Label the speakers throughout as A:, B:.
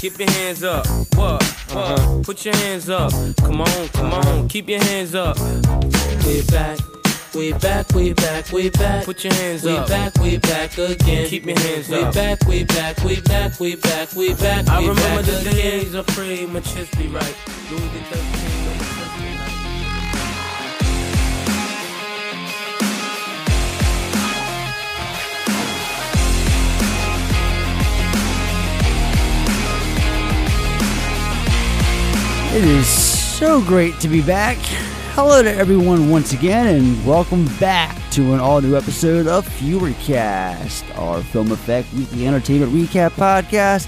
A: Keep your hands up. What? What? Uh-huh. Put your hands up. Come on, come on. Keep your hands up.
B: We back. We back, we back, we back.
A: Put your hands
B: we
A: up.
B: We back, we back again.
A: Keep your hands
B: we
A: up.
B: We back, we back, we back, we back, we back.
A: I remember
B: back
A: the
B: again.
A: days of free, my chest be right. Louis the 13,
C: It is so great to be back. Hello to everyone once again, and welcome back to an all new episode of FEWERcast, our Film Effect Weekly Entertainment Recap podcast,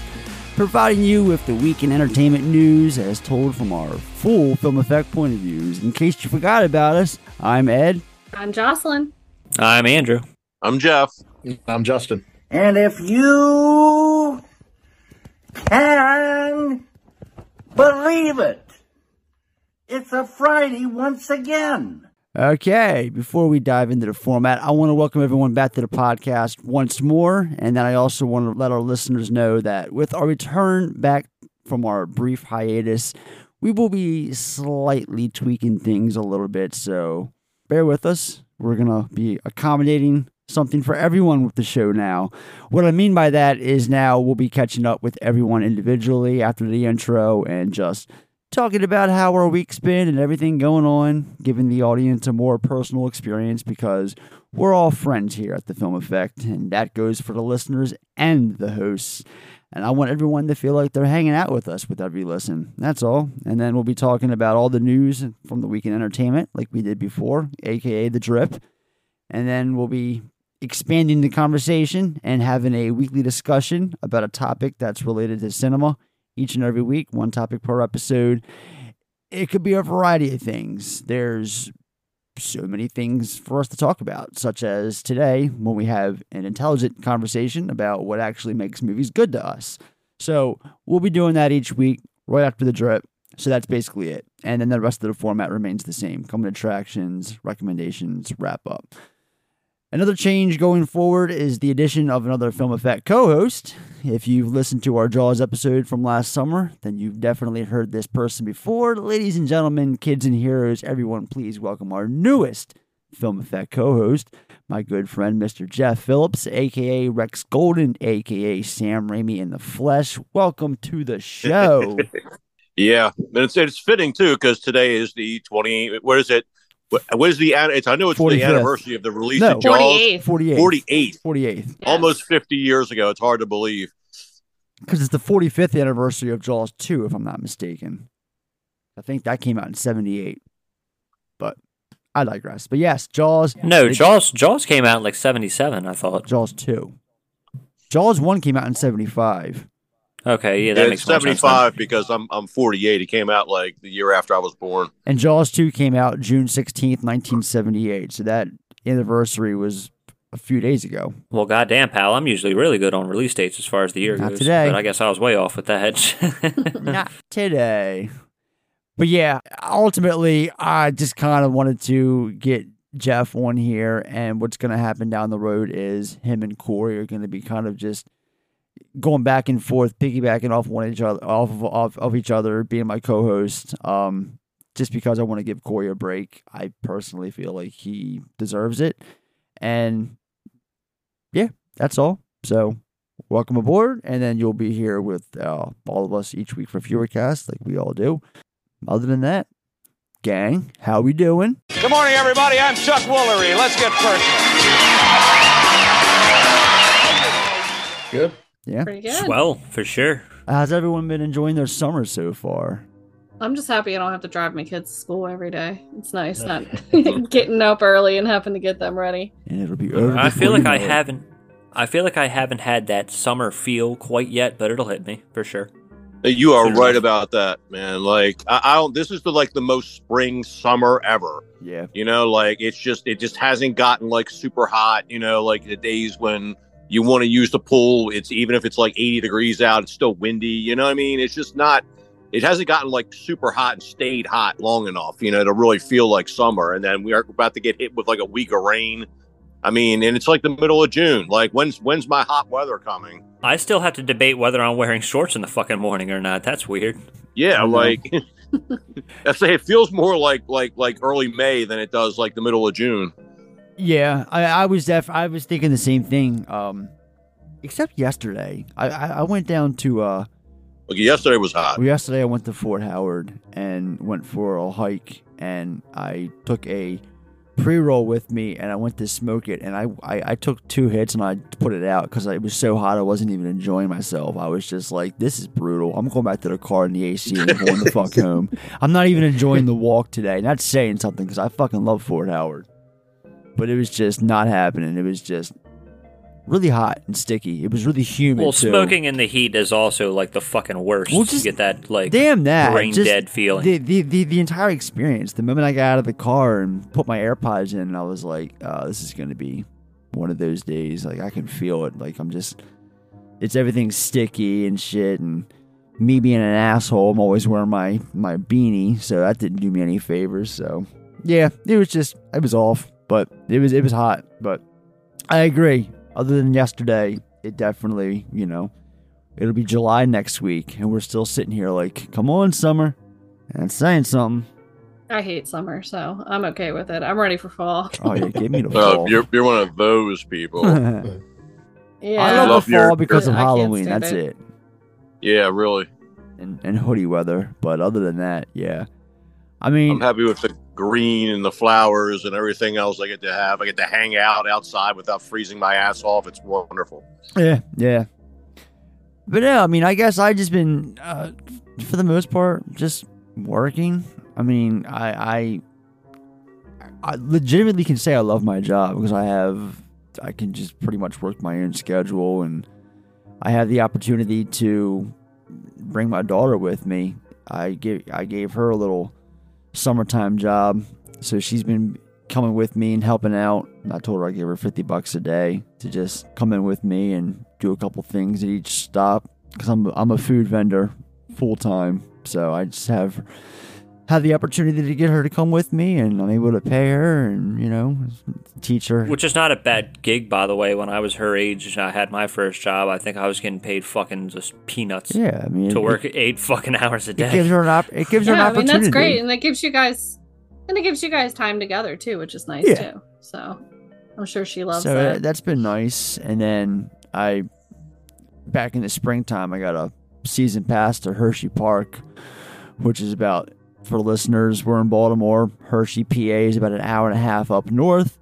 C: providing you with the week in entertainment news as told from our full Film Effect point of views. In case you forgot about us, I'm Ed.
D: I'm Jocelyn.
E: I'm Andrew.
F: I'm Jeff.
G: I'm Justin.
H: And if you can believe it, it's a Friday once again.
C: Okay, before we dive into the format, I want to welcome everyone back to the podcast once more. And then I also want to let our listeners know that with our return back from our brief hiatus, we will be slightly tweaking things a little bit. So bear with us. We're going to be accommodating something for everyone with the show now. What I mean by that is now we'll be catching up with everyone individually after the intro and just talking about how our week's been and everything going on, giving the audience a more personal experience because we're all friends here at the Film Effect, and that goes for the listeners and the hosts. And I want everyone to feel like they're hanging out with us with every listen. That's all. And then we'll be talking about all the news from the week in entertainment, like we did before, aka the drip. And then we'll be expanding the conversation and having a weekly discussion about a topic that's related to cinema each and every week, one topic per episode. It could be a variety of things. There's so many things for us to talk about, such as today when we have an intelligent conversation about what actually makes movies good to us. So we'll be doing that each week right after the drip. So that's basically it. And then the rest of the format remains the same coming attractions, recommendations, wrap up. Another change going forward is the addition of another Film Effect co host. If you've listened to our Jaws episode from last summer, then you've definitely heard this person before. Ladies and gentlemen, kids and heroes, everyone, please welcome our newest Film Effect co host, my good friend, Mr. Jeff Phillips, aka Rex Golden, aka Sam Raimi in the flesh. Welcome to the show.
F: Yeah, and it's it's fitting too because today is the twenty. where is it? What, what is the? an- It's I know it's
C: 45th.
F: the anniversary of the release
C: No.
F: of Jaws.
D: 48th.
C: 48th.
F: Forty eight,
C: 48th.
F: almost fifty years ago. It's hard to believe.
C: Because it's the 45th anniversary of Jaws 2, if I'm not mistaken. I think that came out in 78. But I digress. But yes, Jaws.
E: No,
C: it-
E: Jaws. Jaws came out in like '77. I thought.
C: Jaws 2. Jaws 1 came out in 75.
E: Okay, yeah, that
F: it's
E: makes more
F: seventy
E: sense. then.
F: five because I'm I'm forty eight. It came out like the year after I was born.
C: And Jaws 2 came out June 16th, 1978. So that anniversary was a few days ago.
E: Well, goddamn, pal, I'm usually really good on release dates as far as the year
C: Not
E: goes.
C: today.
E: But I guess I was way off with that.
C: Not today. But yeah, ultimately, I just kind of wanted to get Jeff on here, and what's going to happen down the road is him and Corey are going to be kind of just going back and forth, piggybacking off one each other, off of, off of each other, being my co-host. Um, just because I want to give Corey a break, I personally feel like he deserves it, and yeah, that's all. So welcome aboard, and then you'll be here with uh, all of us each week for FEWERcast, like we all do. Other than that, gang, how we doing?
I: Good morning, everybody. I'm Chuck Woolery. Let's get personal.
G: Good.
C: Yeah,
D: Pretty good.
E: Swell for sure.
C: how's everyone been enjoying their summer so far?
D: I'm just happy I don't have to drive my kids to school every day. It's nice not getting up early and having to get them ready.
C: And it'll be over.
E: I feel like I
C: know
E: haven't. I feel like I haven't had that summer feel quite yet, but it'll hit me for sure.
F: You are
E: Fair
F: right about that, man. Like I, I don't. This is the like the most spring summer ever.
C: Yeah,
F: You know, like it's just it just hasn't gotten like super hot. You know, like the days when you want to use the pool, it's even if it's like 80 degrees out, it's still windy. You know what I mean? It's just not. It hasn't gotten like super hot and stayed hot long enough, you know, to really feel like summer. And then we are about to get hit with like a week of rain. I mean, and it's like the middle of June. Like, when's when's my hot weather coming?
E: I still have to debate whether I'm wearing shorts in the fucking morning or not. That's weird.
F: Yeah,
C: I know.
F: like I say, it feels more like like like early May than it does like the middle of June.
C: Yeah, I, I was def- I was thinking the same thing. Um, except yesterday, I, I, I went down to uh,
F: Like yesterday was hot.
C: well, yesterday I went to Fort Howard and went for a hike, and I took a pre roll with me, and I went to smoke it, and I, I, I took two hits and I put it out because it was so hot I wasn't even enjoying myself. I was just like, this is brutal. I'm going back to the car in the AC and going the fuck home. I'm not even enjoying the walk today. And that's saying something because I fucking love Fort Howard, but it was just not happening. It was just really hot and sticky. It was really humid.
E: Well,
C: too.
E: smoking in the heat is also like the fucking worst.
C: Well,
E: you
C: just-
E: get that like
C: Damn that
E: brain
C: Just
E: dead feeling.
C: The, the the the entire experience. The moment I got out of the car and put my AirPods in, I was like, uh, "This is going to be one of those days." Like I can feel it. Like I'm just, it's everything sticky and shit. And me being an asshole, I'm always wearing my my beanie, so that didn't do me any favors. So yeah, it was just it was off, but it was it was hot. But I agree. Other than yesterday, it definitely you know it'll be July next week, and we're still sitting here like, come on, summer, and saying something.
D: I hate summer, so I'm okay with it. I'm ready for fall.
C: Oh yeah, give me the fall.
F: you're you're one of those people.
D: Yeah.
C: I love,
F: love
C: the fall
F: your-
C: because of Halloween. That's
D: it.
C: it.
F: yeah, really.
C: And, and hoodie weather. But other than that, yeah. I mean,
F: I'm happy with the green and the flowers and everything else I get to have. I get to hang out outside without freezing my ass off. It's wonderful.
C: Yeah, yeah. But yeah, I mean, I guess I've just been, uh, for the most part, just working. I mean, I, I, I legitimately can say I love my job because I have, I can just pretty much work my own schedule, and I have the opportunity to bring my daughter with me. I gave, I gave her a little summertime job, so she's been coming with me and helping out. I told her I give her 50 bucks a day to just come in with me and do a couple things at each stop because I'm, I'm a food vendor full time. So I just have had the opportunity to get her to come with me and I'm able to pay her and, you know, teach her.
E: Which is not a bad gig, by the way. When I was her age and I had my first job, I think I was getting paid fucking just peanuts
C: yeah, I mean,
E: to
C: it-
E: work eight fucking hours a
C: It, gives
E: day.
C: her an op- it gives her
D: yeah,
C: an
D: I mean
C: opportunity.
D: that's great, and it gives you guys, and it gives you guys time together too, which is nice
C: Yeah.
D: too. So I'm sure she loves
C: so
D: that.
C: uh, that's been nice. And then I, back in the springtime, I got a season pass to Hershey Park, which is about for listeners. We're in Baltimore. Hershey, PA, is about an hour and a half up north.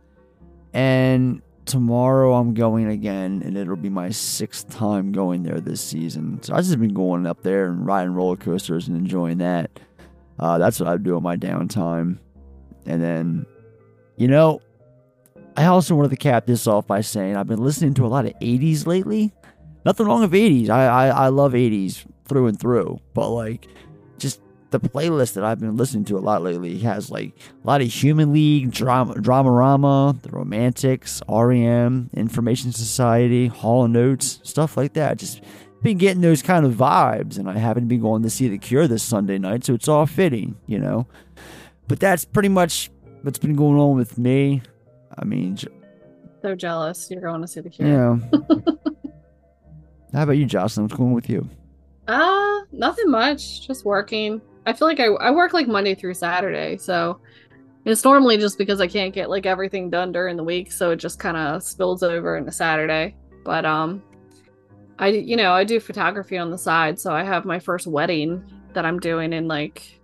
C: And tomorrow I'm going again, and it'll be my sixth time going there this season. So I've just been going up there and riding roller coasters and enjoying that. Uh, that's what I do on my downtime. And then, you know, I also wanted to cap this off by saying I've been listening to a lot of 80s lately. Nothing wrong with 80s. I, I, I love 80s through and through. But, like, the playlist that I've been listening to a lot lately has, like, a lot of Human League, Drama, Dramarama, The Romantics, REM, Information Society, Hall & Oates, stuff like that. Just been getting those kind of vibes. And I happen to be going to see The Cure this Sunday night, so it's all fitting, you know? But that's pretty much what's been going on with me. I mean, j-
D: so jealous. You're going to see the cure.
C: yeah. How about you, Jocelyn? What's going on with you?
D: Uh, nothing much. Just working. I feel like I I work like Monday through Saturday, so it's normally just because I can't get like everything done during the week, so it just kind of spills over into Saturday. But um, I you know I do photography on the side, so I have my first wedding that I'm doing in like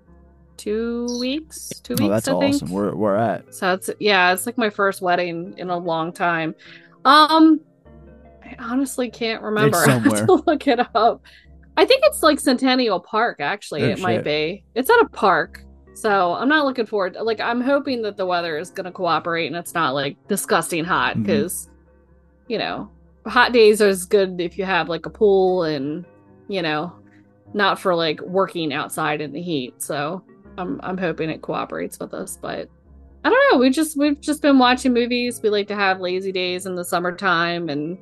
D: two weeks. Two weeks.
C: oh, that's
D: I think.
C: awesome. Where we're at.
D: So it's yeah, it's like my first wedding in a long time. Um I honestly can't remember. I have to look it up. I think it's like Centennial Park actually.
C: Oh,
D: it might be. It's at a park. So I'm not looking forward like I'm hoping that the weather is gonna cooperate and it's not like disgusting hot
C: mm-hmm.
D: because you know, hot days are as good if you have like a pool and you know, not for like working outside in the heat. So I'm I'm hoping it cooperates with us, but I don't know. We just we've just been watching movies. We like to have lazy days in the summertime and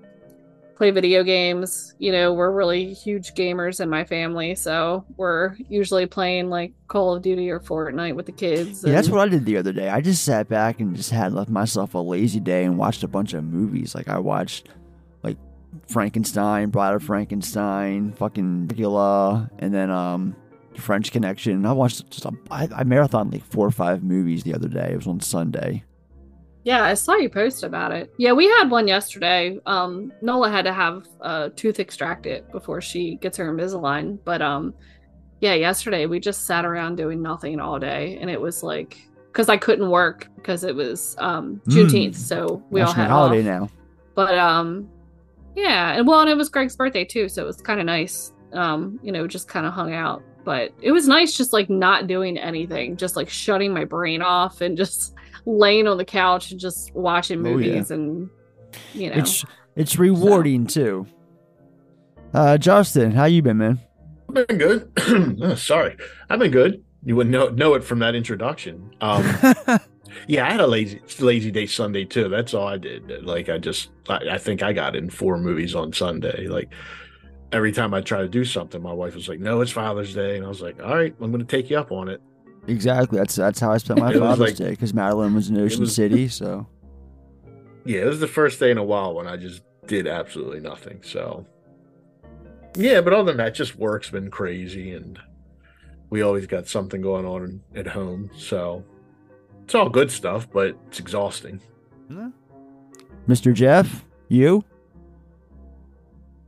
D: play video games. You know, we're really huge gamers in my family, so we're usually playing like Call of Duty or Fortnite with the kids.
C: Yeah, that's what I did the other day. I just sat back and just had left myself a lazy day and watched a bunch of movies. Like I watched like Frankenstein, Bride of Frankenstein, fucking Dracula, and then um French Connection. I watched just a, I, I marathoned like four or five movies the other day. It was on Sunday.
D: Yeah, I saw you post about it. Yeah, we had one yesterday. Um, Nola had to have a tooth extracted before she gets her Invisalign. But um, yeah, yesterday we just sat around doing nothing all day, and it was like because I couldn't work because it was um Juneteenth,
C: Mm.
D: so we all
C: National
D: had
C: holiday
D: off.
C: now.
D: But um, yeah, and well, and it was Greg's birthday too, so it was kind of nice. Um, you know, just kind of hung out. But it was nice just like not doing anything, just like shutting my brain off and just laying on the couch and just watching
C: Oh, yeah.
D: movies and you know.
C: It's it's rewarding too. Uh, Justin, how you been, man?
G: I've been good. Oh, sorry, I've been good. You wouldn't know, know it from that introduction. Um, yeah, I had a lazy lazy day Sunday too. That's all I did. Like I just, I, I think I got in four movies on Sunday. Like every time I try to do something, my wife was like, "No, it's Father's Day," and I was like, "All right, I'm going to take you up on it."
C: Exactly. That's that's how I spent my
G: It was
C: Father's
G: like-
C: Day because Madeline was in Ocean
G: was-
C: City. So
G: Yeah, it was the first day in a while when I just did absolutely nothing. So yeah, but other than that, just work's been crazy, and we always got something going on at home. So it's all good stuff, but it's exhausting.
C: Mr. Jeff, you?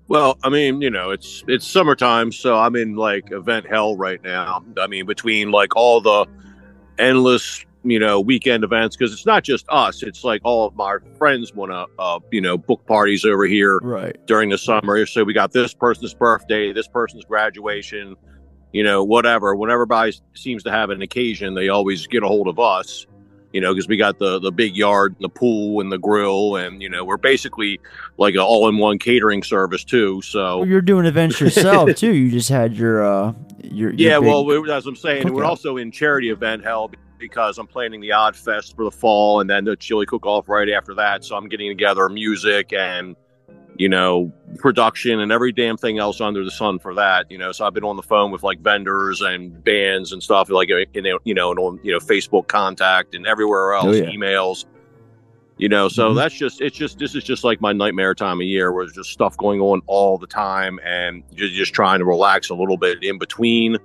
F: Well, I mean, you know, it's it's summertime, so I'm in like event hell right now. I mean, between like all the endless, you know, weekend events, because it's not just us; it's like all of my friends want to, uh, you know, book parties over here
C: Right.
F: during the summer. So we got this person's birthday, this person's graduation, you know, whatever. Whenever everybody seems to have an occasion, they always get a hold of us, you know, because we got the the big yard, and the pool, and the grill, and you know, we're basically like an all in one catering service too. So
C: Well, you're doing events yourself too. You just had your uh your, your
F: yeah,
C: big-
F: well, we- as I'm saying, we're
C: cookout.
F: also in charity event hell because I'm planning the Odd Fest for the fall, and then the chili cook off right after that. So I'm getting together music and you know production and every damn thing else under the sun for that. You know, so I've been on the phone with like vendors and bands and stuff like uh, you know, and on you know Facebook contact and everywhere else,
C: Oh, yeah.
F: emails. You know, so
C: Mhm.
F: that's just it's just this is just like my nightmare time of year where there's just stuff going on all the time and you're just trying to relax a little bit in between.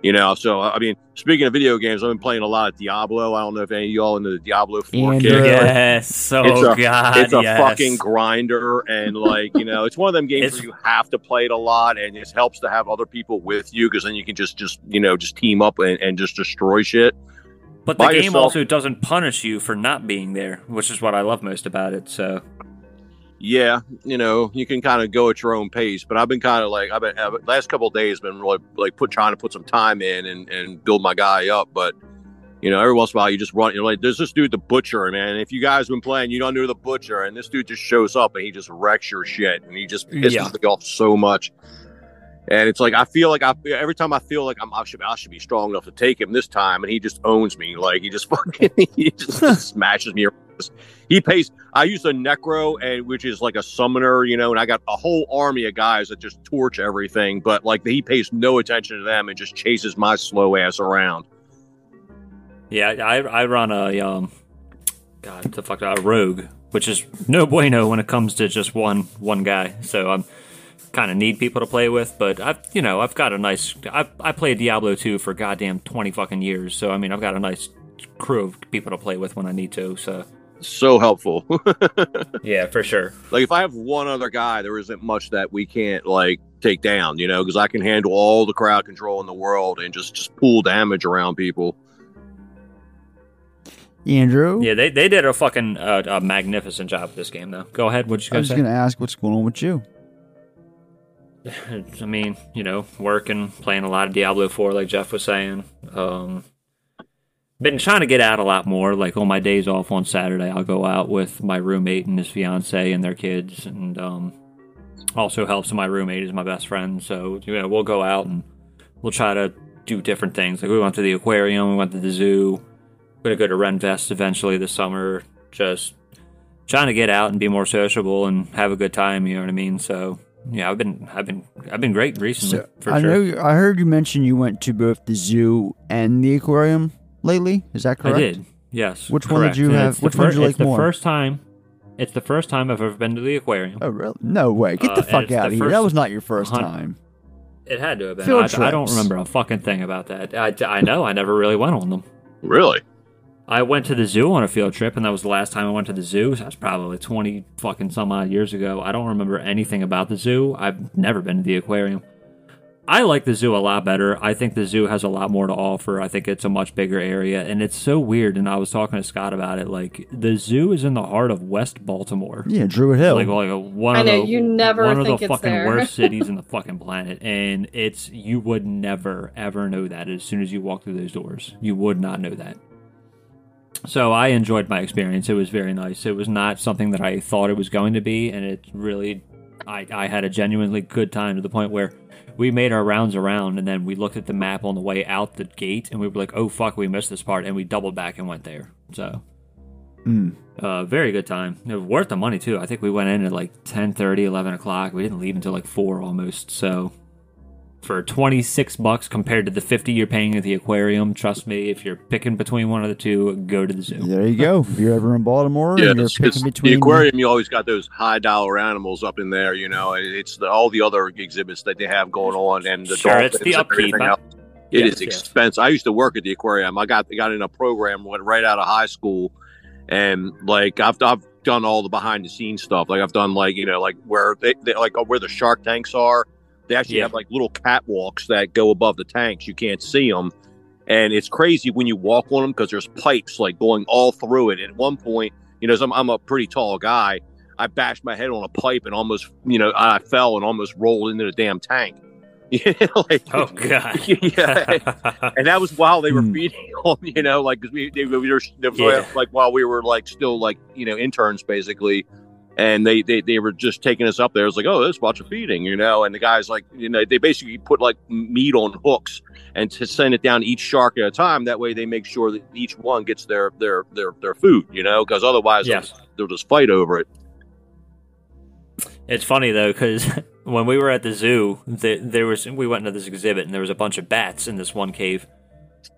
F: You know, so I mean, speaking of video games, I've been playing a lot of Diablo. I don't know if any of y'all into the Diablo 4
C: Andrew.
F: kick.
E: Uh, yes. Oh
F: It's a-
E: God.
F: It's a
E: yes.
F: fucking grinder, and like you know, it's one of them games
E: It's-
F: where you have to play it a lot, and it helps to have other people with you because then you can just just you know just team up and, and just destroy shit.
E: But the game
F: yourself.
E: also doesn't punish you for not being there, which is what I love most about it. So
F: yeah, you know, you can kind of go at your own pace. But I've been kind of like I've been I've, last couple days been really like put trying to put some time in and and build my guy up. But you know, every once in a while you just run. You're like, there's this dude, the butcher, man. If you guys been playing, you don't know the butcher, and this dude just shows up and he just wrecks your shit, and he just pisses
E: Yeah.
F: me off so much. And it's like I feel like I every time I feel like I'm I should I should be strong enough to take him this time, and he just owns me. Like he just fucking he just smashes me. He pays. I use a necro, and which is like a summoner, you know, and I got a whole army of guys that just torch everything. But like he pays no attention to them and just chases my slow ass around.
E: yeah, I I run a um, God, the fuck, a rogue, which is no bueno when it comes to just one one guy. So I'm kind of need people to play with, but I've you know I've got a nice. I I played Diablo 2 for goddamn twenty fucking years, so I mean I've got a nice crew of people to play with when I need to. So
F: So helpful.
E: yeah, for sure.
F: like if I have one other guy, there isn't much that we can't like take down, you know, because I can handle all the crowd control in the world and just just pull damage around people.
C: Andrew.
E: Yeah, they they did a fucking uh, a magnificent job with this game though. Go ahead, what you
C: I was just gonna ask what's going on with you.
E: I mean, you know, working, playing a lot of Diablo 4, like Jeff was saying. Um, been trying to get out a lot more. Like on my days off on Saturday, I'll go out with my roommate and his fiance and their kids, and um, also helps my roommate is my best friend. So you know, we'll go out and we'll try to do different things. Like we went to the aquarium, we went to the zoo. We're gonna go to Renfest eventually this summer. Just trying to get out and be more sociable and have a good time. You know what I mean? So yeah, I've been I've been I've been great recently
C: So,
E: for
C: I
E: sure.
C: know. I heard you mention you went to both the zoo and the aquarium lately. Is that correct?
E: I did. Yes.
C: Which one did you
E: And
C: have-
E: it's the
C: which one did you
E: fir-
C: like
E: it's the first time. It's the first time I've ever been to the aquarium.
C: Oh, really? No way. Get
E: Uh,
C: the
E: and
C: fuck
E: it's the
C: out of here. That was not your first
E: hun-
C: time.
E: It had to have been.
C: Field
E: I, I don't remember a fucking thing about that. I, I know. I never really went on them.
F: Really?
E: I went to the zoo on a field trip, and that was the last time I went to the zoo. So that's probably twenty fucking some odd years ago. I don't remember anything about the zoo. I've never been to the aquarium. I like the zoo a lot better. I think the zoo has a lot more to offer. I think it's a much bigger area, and it's so weird. And I was talking to Scott about it. Like the zoo is in the heart of West Baltimore.
C: Yeah, Druid Hill.
E: Like, like a, one
D: I
E: of
D: know,
E: the
D: you never
E: one of the
D: it's
E: fucking
D: there.
E: worst cities in the fucking planet, and it's you would never ever know that as soon as you walk through those doors. You would not know that. So I enjoyed my experience. It was very nice. It was not something that I thought it was going to be, and it really, I, I had a genuinely good time to the point where we made our rounds around, and then we looked at the map on the way out the gate, and we were like, "Oh fuck, we missed this part," and we doubled back and went there. So
C: Mm.
E: uh, very good time. It was worth the money too. I think we went in at like 10, 11 o'clock. We didn't leave until like four almost. So for twenty six bucks compared to the fifty you're paying at the aquarium, trust me, if you're picking between one of the two, go to the zoo.
C: There you go. If you're ever in Baltimore
F: Yeah,
C: and you're
F: it's, it's
C: picking between
F: the aquarium. You always got those high dollar animals up in there. You know, it's the, all the other exhibits that they have going on, and the
E: Sure, it's
F: dolphins
E: the
F: and
E: upkeep.
F: everything
E: I-
F: else. It
E: Yes,
F: is
E: yes.
F: expensive. I used to work at the aquarium. I got got in a program went right out of high school, and like I've I've done all the behind the scenes stuff. Like I've done like you know like where they, they like where the shark tanks are. They actually
E: Yeah.
F: have like little catwalks that go above the tanks. You can't see them, and it's crazy when you walk on them because there's pipes like going all through it. And at one point, you know, I'm, I'm a pretty tall guy. I bashed my head on a pipe and almost, you know, I fell and almost rolled into the damn tank. You know, like,
E: Oh god.
F: yeah. And that was while they were
C: Hmm.
F: feeding on, you know, like 'cause we, they, we were,
E: Yeah.
F: like while we were like still like you know interns basically, and they, they they were just taking us up there. It was like, oh, let's watch a feeding, you know. And the guys like, you know, they basically put like meat on hooks and to send it down each shark at a time. That way, they make sure that each one gets their their their their food, you know, because otherwise
E: Yes.
F: they'll, they'll just fight over it.
E: It's funny though because when we were at the zoo, the, there was we went into this exhibit and there was a bunch of bats in this one cave,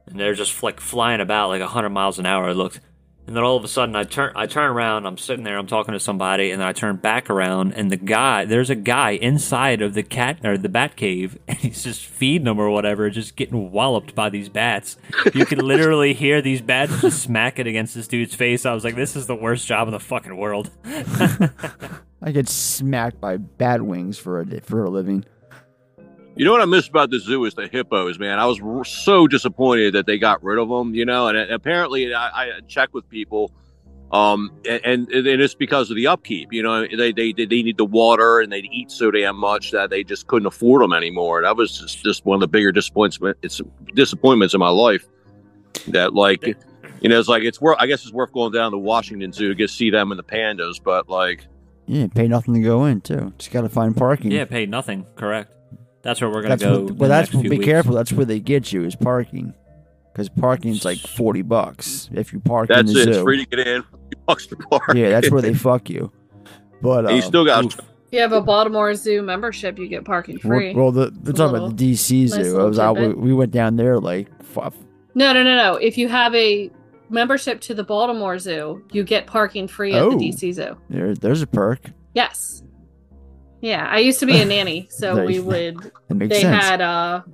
E: and they're just like flying about like hundred miles an hour. It looked, and then all of a sudden I turn I turn around, I'm sitting there, I'm talking to somebody, and then I turn back around, and the guy there's a guy inside of the cat or the bat cave, and he's just feeding them or whatever, just getting walloped by these bats. You can literally hear these bats just smacking against this dude's face. I was like, this is the worst job in the fucking world.
C: I get smacked by bat wings for a for a living.
F: You know what I miss about the zoo is the hippos, man. I was r- so disappointed that they got rid of them, you know. And apparently, I, I checked with people, um, and, and and it's because of the upkeep. You know, they they they need the water and they eat so damn much that they just couldn't afford them anymore. That was just, just one of the bigger disappointments. It's disappointments in my life. That like, you know, it's like it's worth. I guess it's worth going down to Washington Zoo to get see them and the pandas, but like.
C: Yeah, pay nothing to go in too. Just got to find parking.
E: Yeah, pay nothing. Correct. That's where we're gonna
C: that's
E: go.
C: what, well. That's
E: next few
C: be
E: weeks.
C: careful. That's where they get you is parking, because parking's like forty bucks if you park in the
F: it. It's free to get in. Bucks to park.
C: yeah, that's where they fuck you. But
F: And you
C: uh,
F: still got
C: oof.
D: If you have a Baltimore Zoo membership, you get parking free.
C: Well, the, we're talking about the DC
D: nice
C: zoo. I was out. We, we went down there like f-
D: No, no, no, no. If you have a membership to the Baltimore Zoo, you get parking free at
C: Oh.
D: the DC Zoo.
C: there. There's a perk.
D: Yes. Yeah, I used to be a nanny, so we would.
C: That makes
D: They
C: sense.
D: had a.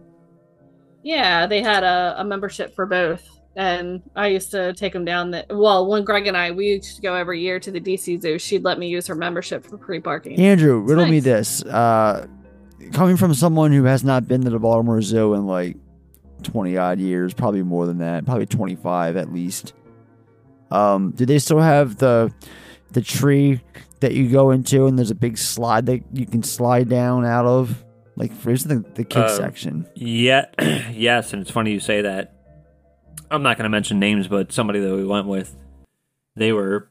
D: Yeah, they had a, a membership for both, and I used to take them down. The, well, when Greg and I we used to go every year to the DC Zoo, she'd let me use her membership for free parking.
C: Andrew,
D: It's
C: riddle me this. Uh, coming from someone who has not been to the Baltimore Zoo in like 20 odd years, probably more than that, probably 25 at least. Um, do they still have the the tree that you go into and there's a big slide that you can slide down out of? Like, here's the, the kids
E: Uh,
C: section.
E: Yeah, yes, and it's funny you say that. I'm not going to mention names, but somebody that we went with, they were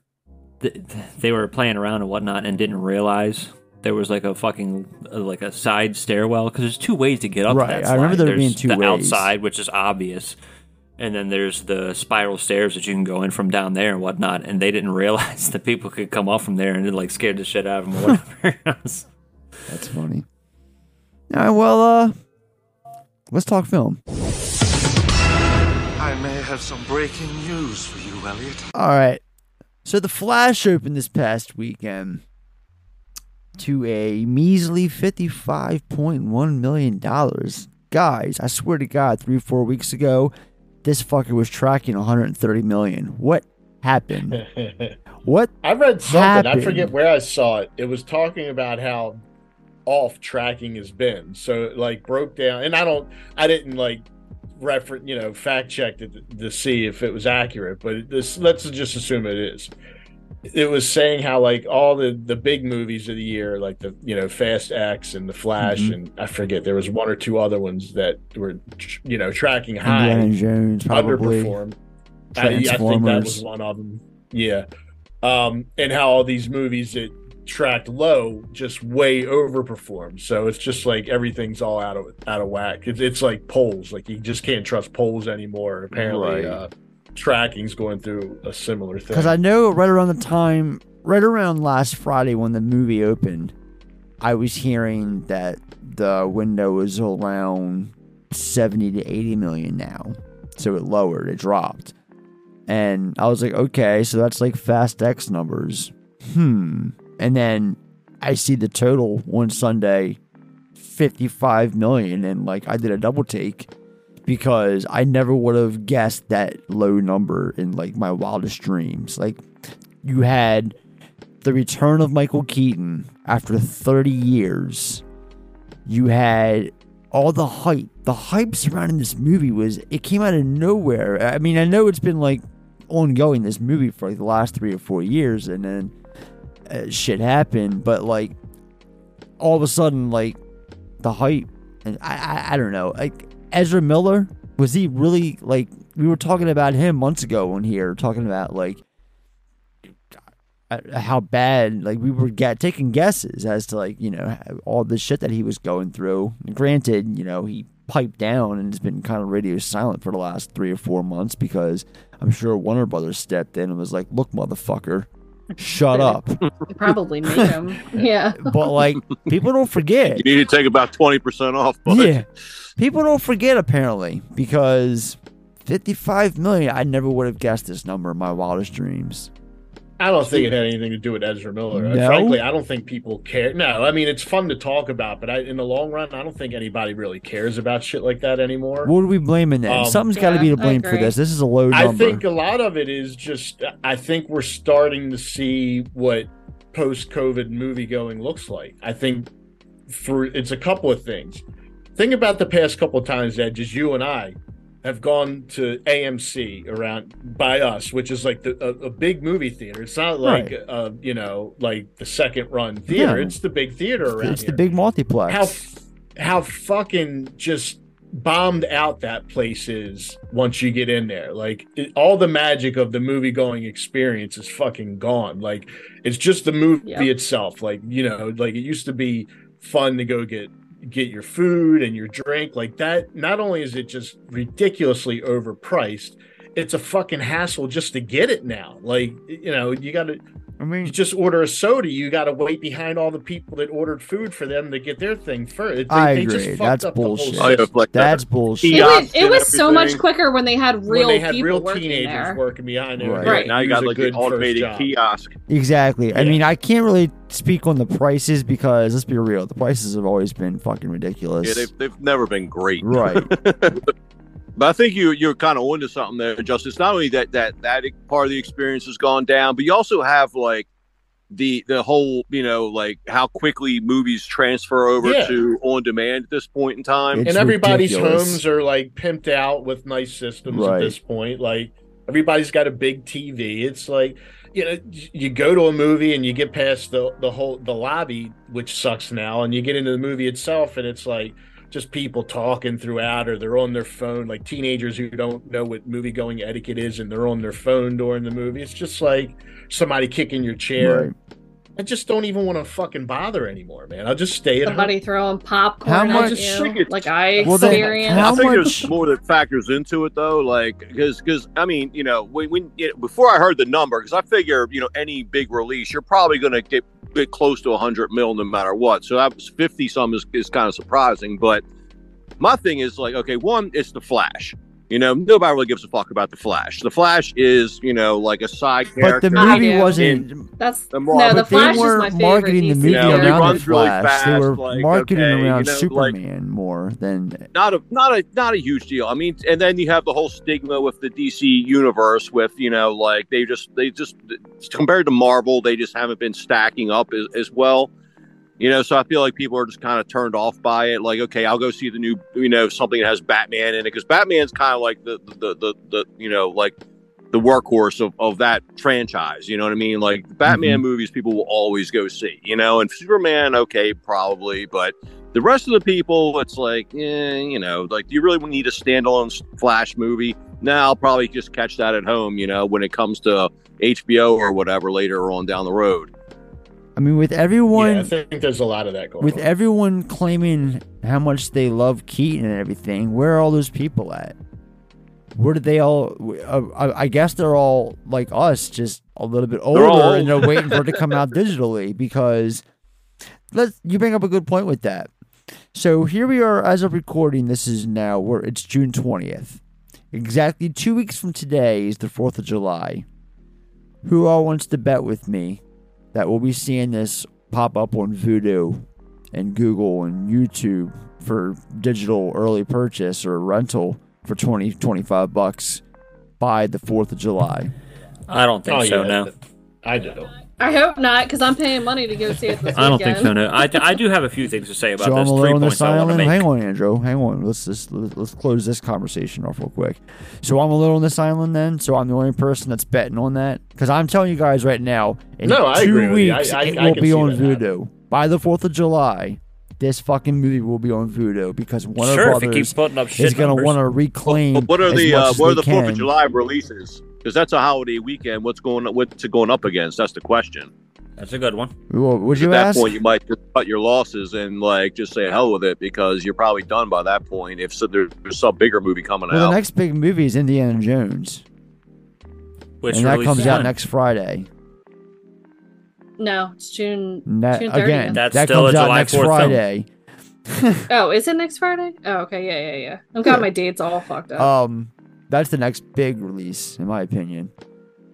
E: they were playing around and whatnot, and didn't realize there was like a fucking uh, like a side stairwell because there's two ways to get up.
C: Right, I remember there being
E: There's
C: two
E: the
C: ways.
E: outside, which is obvious, And then there's the spiral stairs that you can go in from down there and whatnot. And they didn't realize that people could come off from there and it like scared the shit out of them or whatever.
C: That's funny. All right, well, uh, let's talk film.
J: I may have some breaking news for you, Elliot.
C: All right. So the Flash opened this past weekend to a measly $55.1 million. Guys, I swear to God, three, four weeks ago, this fucker was tracking 130 million. What happened? What
G: I read something.
C: happened?
G: I forget where I saw it. It was talking about how off tracking has been. So it, like broke down, and I don't, I didn't like reference, you know, fact check it to, to see if it was accurate. But this, let's just assume it is. It was saying how like all the the big movies of the year, like the you know Fast X and the Flash,
C: Mhm.
G: and I forget there was one or two other ones that were you know tracking high
C: Indiana Jones, probably.
G: underperformed. I, I think that was one of them. Yeah. Um, and how all these movies that tracked low just way overperformed. So it's just like everything's all out of out of whack. It's, it's like polls. Like you just can't trust polls anymore. Apparently,
C: Right.
G: uh, tracking's going through a similar thing.
C: Because I know right around the time, right around last Friday when the movie opened, I was hearing that the window was around 70 to 80 million now. So it lowered, it dropped. And I was like, okay, so that's like Fast X numbers. Hmm. And then I see the total one Sunday 55 million. And like I did a double take because I never would have guessed that low number in like my wildest dreams. Like you had the return of Michael Keaton after 30 years. You had all the hype. The hype surrounding this movie was it came out of nowhere. I mean, I know it's been like ongoing this movie for like the last 3 or 4 years and then uh, shit happened, but like all of a sudden like the hype and I, I I don't know. Like Ezra Miller was he really like we were talking about him months ago on here talking about like uh, how bad like we were get, taking guesses as to like you know all the shit that he was going through granted you know he piped down and has been kind of radio silent for the last three or four months because i'm sure warner brothers stepped in and was like look motherfucker shut up
D: They probably made him. Yeah.
C: but like people don't forget
F: You need to take about twenty percent off. Bud.
C: yeah people don't forget apparently because 55 million i never would have guessed this number in my wildest dreams
G: I don't think it had anything to do with Ezra Miller. Uh,
C: No?
G: Frankly, I don't think people care. No, I mean it's fun to talk about, but I, in the long run, I don't think anybody really cares about shit like that anymore.
C: what are we blaming then
G: Um,
C: something's got to be to blame for this this is a low number.
G: I think a lot of it is just. I think we're starting to see what post-COVID movie going looks like. I think for it's a couple of things. Think about the past couple of times that just you and I have gone to AMC around by us, which is like the, a, a big movie theater. It's not like
C: Right.
G: uh, you know, like the second run theater.
C: Yeah.
G: It's the big theater around
C: it's
G: here
C: the big multiplex
G: how how fucking just bombed out that place is once you get in there like it, all the magic of the movie going experience is fucking gone like it's just the movie
D: Yeah.
G: itself like you know like it used to be fun to go get get your food and your drink like that not only is it just ridiculously overpriced it's a fucking hassle just to get it now. Like you know you got to
C: i mean
G: you just order a soda, you got to wait behind all the people that ordered food for them to get their thing first. They,
C: i
G: they
C: agree
G: just
C: that's
G: up the whole
C: bullshit
F: Oh, yeah,
G: system.
F: like that.
C: that's bullshit
D: It was, it was so much quicker when they had real
G: when they had
D: people
G: real
D: working
G: teenagers
D: there.
G: working behind there.
C: Right.
D: Right.
F: Now you got like
G: an
F: automated kiosk.
C: Exactly. I mean, I can't really speak on the prices because let's be real, the prices have always been fucking ridiculous.
F: Yeah, they've, they've never been great.
C: right.
F: But I think you you're kind of onto something there, Justin. Not only that that that part of the experience has gone down, but you also have like the the whole you know like how quickly movies transfer over
G: Yeah.
F: to on demand at this point in time.
C: It's
G: and everybody's
C: ridiculous.
G: homes are like pimped out with nice systems
C: Right.
G: at this point. Like everybody's got a big TV. It's like you know you go to a movie and you get past the the whole the lobby, which sucks now, and you get into the movie itself, and it's like just people talking throughout, or they're on their phone, like teenagers who don't know what movie going etiquette is, and they're on their phone during the movie. It's just like somebody kicking your chair.
C: right.
G: I just don't even want to fucking bother anymore, man. I'll just stay at
D: Somebody
G: home.
D: throwing popcorn
C: How
D: at
C: much-
D: you, like I
C: Well, then,
D: experienced.
C: how
F: I think
C: much-
F: there's more that factors into it though, like because because I mean you know when, when you know, before I heard the number because I figure you know any big release you're probably going to get get close to 100 mil no matter what. So that was 50 some is, is kind of surprising, but my thing is like okay, one it's the Flash. You know, nobody really gives a fuck about the Flash. The Flash is, you know, like a side character.
C: But the
D: I
C: movie wasn't.
D: That's
F: The
D: no,
F: Marvel-
D: the
C: But they
D: Flash is
C: were
D: my favorite.
C: marketing the
D: DC
C: movie
F: You know,
C: around
D: character.
F: runs
C: the
F: really
C: Flash. they were
F: like,
C: marketing
F: okay, you
C: around
F: know, like-
C: Superman more than.
F: not a not a not a huge deal. I mean, and then you have the whole stigma with the DC universe, with you know, like they just they just compared to Marvel, they just haven't been stacking up as, as well. You know, so I feel like people are just kind of turned off by it. Like, okay, I'll go see the new, you know, something that has Batman in it because Batman's kind of like the, the the the you know like the workhorse of, of that franchise. You know what I mean? Like Batman movies, people will always go see. You know, and Superman, okay, probably, but the rest of the people, it's like, eh, you know, like, do you really need a standalone Flash movie? No, I'll probably just catch that at home, you know, when it comes to HBO or whatever later on down the road.
C: I mean, with everyone,
G: yeah, I think there's a lot of that going
C: with
G: on.
C: everyone claiming how much they love Keaton and everything, where are all those people at? Where did they all? Uh, I I guess they're all like us, just a little bit older,
F: all
C: and they're waiting for it to come out digitally. Because let's you bring up a good point with that. So here we are, as of recording. This is now where it's June twentieth. Exactly two weeks from today is the Fourth of July. Who all wants to bet with me that we'll be seeing this pop up on Vudu and Google and YouTube for digital early purchase or rental for 20, 25 bucks by the 4th of July.
E: I don't think
G: Oh,
E: so.
G: yeah,
E: No,
G: I do.
D: I hope not, because I'm paying money to go see it this
E: I don't think so. No, I, I do have a few things to say about
C: So I'm
E: this.
C: a
E: Three
C: little on
E: points
C: this
E: I want to
C: island.
E: make.
C: Hang on, Andrew. Hang on. Let's just let's, let's close this conversation off real quick. So I'm a little on this island then. So I'm the only person that's betting on that because I'm telling you guys right now. In
G: No, I
C: two
G: agree with you. I-
C: weeks,
G: I-
C: it
G: I
C: will
G: can
C: be
G: see
C: on
G: that
C: Vudu by the 4th of July. This fucking movie will be on Vudu because Warner
E: Sure, if it
C: Brothers
E: keeps putting up shit
C: is going to
E: numbers.
C: want to reclaim.
F: But what are
C: as
F: the
C: much
F: uh,
C: as
F: what are
C: they
F: the Fourth of
C: can.
F: July releases? Because that's a holiday weekend. What's going what's it going up against? That's the question.
E: That's a good one.
C: Well, Would
F: At
C: you
F: that
C: ask?
F: point, you might just cut your losses and like just say hell with it because you're probably done by that point. If so, there- there's some bigger movie coming
C: Well,
F: out.
C: the next big movie is Indiana Jones,
E: Which
C: and that
E: releases
C: comes out next Friday.
D: No, it's June.
C: And that-
D: June 30th.
C: again,
E: That's
C: that
E: still
C: comes
E: a
C: out
E: July
C: next
E: 4th.
C: Friday.
D: Oh, is it next Friday? Oh, okay, yeah, yeah, yeah. I've got my dates all fucked up.
C: Um, that's the next big release, in my opinion.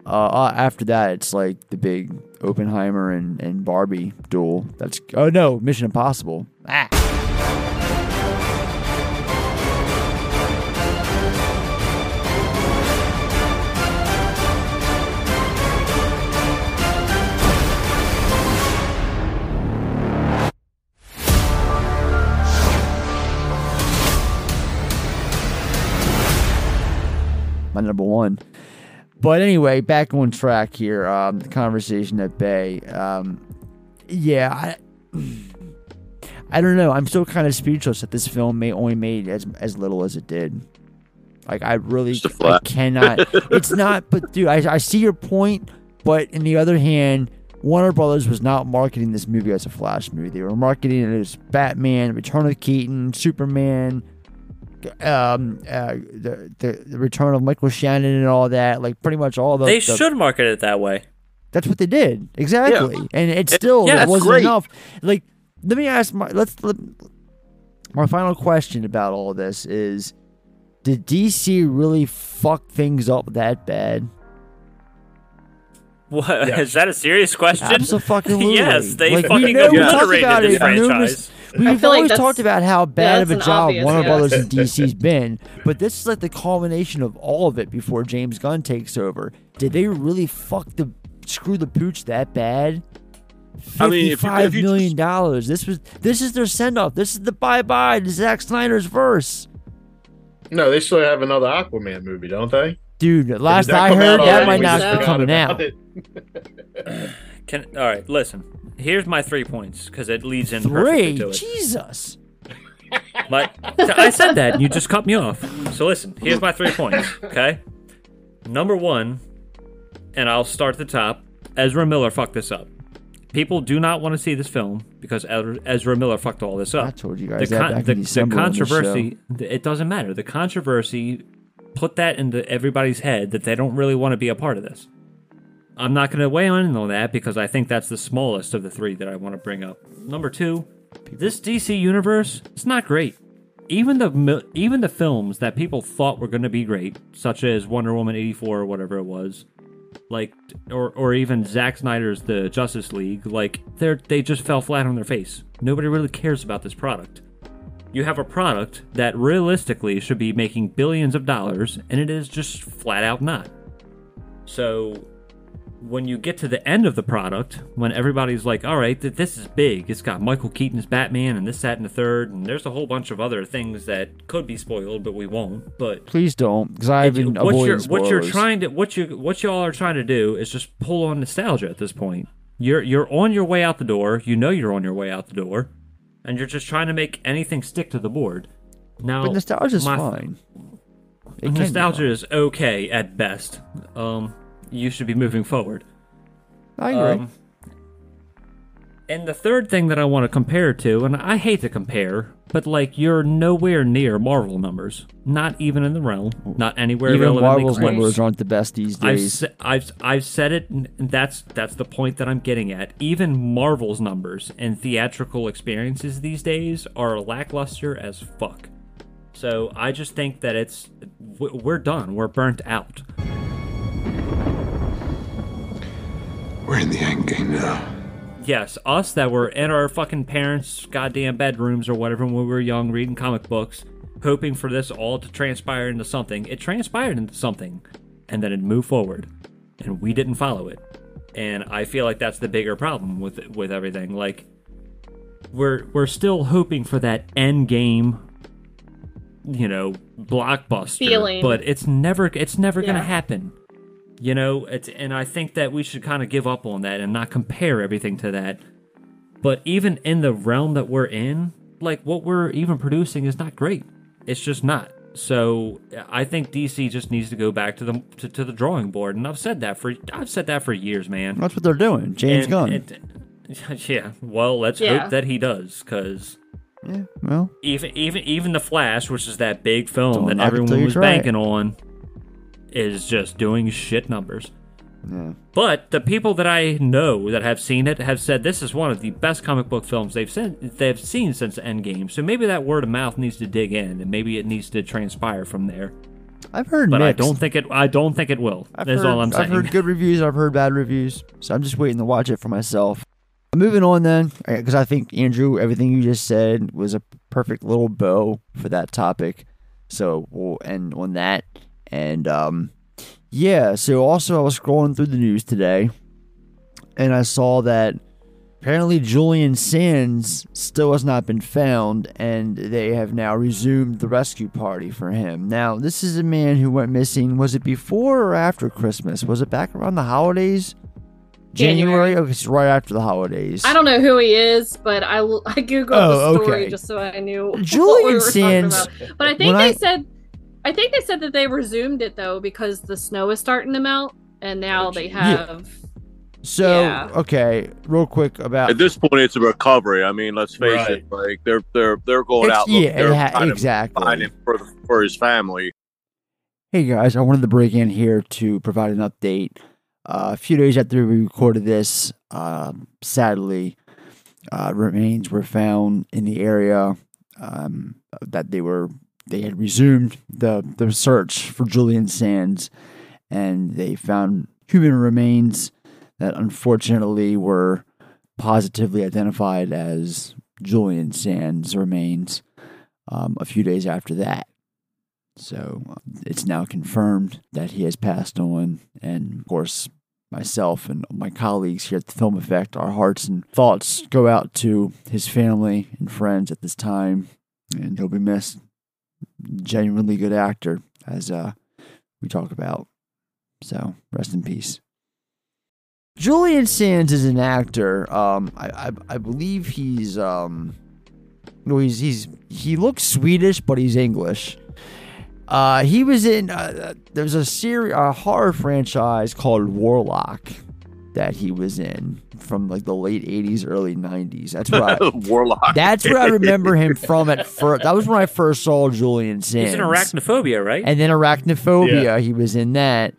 C: Uh, uh, after that, it's like the big Oppenheimer and, and Barbie duel. That's oh no, Mission Impossible. Ah. My number one. But anyway, back on track here. Um, the conversation at Bay. Um, yeah, I, I don't know. I'm still kind of speechless that this film may only made as as little as it did. Like I really, I cannot. it's not. But dude, I I see your point. But in the other hand, Warner Brothers was not marketing this movie as a Flash movie. They were marketing it as Batman, Return of Keaton, Superman, um, uh, the, the the return of Michael Shannon and all that. Like pretty much all the.
E: They
C: the-
E: should market it that way.
C: That's what they did exactly, and it still
E: yeah,
C: wasn't
F: great.
C: enough. Like, let me ask my let's let, my final question about all this is: Did DC really fuck things up that bad?
E: What
G: Yeah.
E: is that a serious question?
C: Absolutely.
E: yes, they
C: Like,
E: fucking
C: know- we talked
E: obliterated
C: about
E: this
C: it numerous-
E: franchise.
C: We've
D: I feel like
C: always talked about how bad of a job Warner
D: yes.
C: Brothers and DC's been, but this is like the culmination of all of it before James Gunn takes over. Did they really fuck the screw the pooch that bad?
F: I mean, if you, if you
C: million
F: just...
C: dollars. This was this is their send off. This is the bye bye to Zack Snyder's verse.
G: No, they still have another Aquaman movie, don't they?
C: Dude, last I heard, that
G: already?
C: might
G: We
C: not be coming out.
E: Can all right, listen. Here's my three points because it leads in
C: Three,
E: to it.
C: Jesus.
E: I said that, and you just cut me off. So listen, here's my three points. Okay, number one, and I'll start at the top. Ezra Miller fucked this up. people do not want to see this film because Ezra Miller fucked all this up.
C: I told you guys
E: the,
C: that back
E: the,
C: in
E: the
C: December this
E: controversy. It doesn't matter. The controversy put that into everybody's head that they don't really want to be a part of this. I'm not going to weigh in on that because I think that's the smallest of the three that I want to bring up. Number two, this DC universe it's not great. Even the even the films that people thought were going to be great, such as Wonder Woman 84 or whatever it was, like or or even Zack Snyder's The Justice League, like they they just fell flat on their face. Nobody really cares about this product. You have a product that realistically should be making billions of dollars, and it is just flat out not. So when you get to the end of the product, when everybody's like, all right, th- this is big, it's got Michael Keaton's Batman and this, that, and the third, and there's a whole bunch of other things that could be spoiled, but we won't. But
C: Please don't, because I've been
E: what
C: avoiding
E: you're what you're trying to what you what y'all are trying to do is just pull on nostalgia at this point. You're you're on your way out the door. You know you're on your way out the door, and you're just trying to make anything stick to the board. Now,
C: But nostalgia's
E: my-
C: fine. It
E: Nostalgia is okay at best. Um, you should be moving forward.
C: I agree.
E: Um, and the third thing that I want to compare to, and I hate to compare, but like you're nowhere near Marvel numbers. Not even in the realm. Not anywhere
C: Even Marvel's
E: close.
C: numbers aren't the best these
E: I've,
C: days.
E: I've I've said it, and that's that's the point that I'm getting at. Even Marvel's numbers and theatrical experiences these days are lackluster as fuck. So I just think that it's we're done. We're burnt out.
J: We're in the end game now.
E: Yes, us that were in our fucking parents' goddamn bedrooms or whatever when we were young, reading comic books, hoping for this all to transpire into something. It transpired into something, and then it moved forward, and we didn't follow it. And I feel like that's the bigger problem with with everything. Like, we're we're still hoping for that end game, you know, blockbuster,
D: Feeling.
E: but it's never it's never gonna happen. You know, it's and I think that we should kind of give up on that and not compare everything to that. But even in the realm that we're in, like what we're even producing is not great. It's just not. So I think DC just needs to go back to the to, to the drawing board, and I've said that for I've said that for years, man.
C: That's what they're doing. James
E: And
C: Gunn.
E: it- yeah. Well, let's
D: Yeah.
E: hope that he does, because
C: yeah, well,
E: even even even the Flash, which is that big film
C: Don't
E: that
C: knock it till
E: everyone was
C: try it.
E: banking on, is just doing shit numbers.
C: yeah.
E: But the people that I know that have seen it have said this is one of the best comic book films they've seen they've seen since Endgame. So maybe that word of mouth needs to dig in, and maybe it needs to transpire from there.
C: I've heard
E: But I don't think it. I don't think it will.
C: I've
E: That's
C: heard,
E: all I'm saying.
C: I've heard good reviews. I've heard bad reviews. So I'm just waiting to watch it for myself. Moving on then, because I think Andrew, everything you just said was a perfect little bow for that topic. So we'll end on that. And um, yeah, so also I was scrolling through the news today, and I saw that apparently Julian Sands still has not been found, and they have now resumed the rescue party for him. Now, this is a man who went missing. Was it before or after Christmas? Was it back around the holidays?
D: January.
C: Okay, it's right after the holidays.
D: I don't know who he is, but I googled
C: Oh,
D: the story
C: okay.
D: just so I knew
C: Julian
D: we were
C: Sands-
D: about. But I think they
C: I-
D: said, I think they said that they resumed it though because the snow is starting to melt, and now they have.
C: So,
D: Yeah.
C: okay, real quick about
F: At this point, it's a recovery. I mean, let's face
G: Right.
F: it. Like they're they're they're going
C: It's-
F: out. looking-
C: yeah,
F: they're
C: ha-
F: trying to
C: exactly.
F: find him for for his family.
C: Hey guys, I wanted to break in here to provide an update. Uh, a few days after we recorded this, um, sadly, uh, remains were found in the area um, that they were they had resumed the the search for Julian Sands, and they found human remains that unfortunately were positively identified as Julian Sands remains. Um, a few days after that. So uh, it's now confirmed that he has passed on. And of course, myself and my colleagues here at the Film Effect, our hearts and thoughts go out to his family and friends at this time. And he'll be missed. Genuinely good actor, as uh, we talk about. So rest in peace. Julian Sands is an actor. Um, I, I, I believe he's um, no, he's he's he looks Swedish, but he's English. Uh, he was in uh, there's a series, a horror franchise called Warlock, that he was in from like the late 80s early 90s that's where I,
F: Warlock.
C: that's where I remember him from at first that was when I first saw Julian Sands
E: He's in arachnophobia, right?
C: and then arachnophobia
G: Yeah.
C: he was in that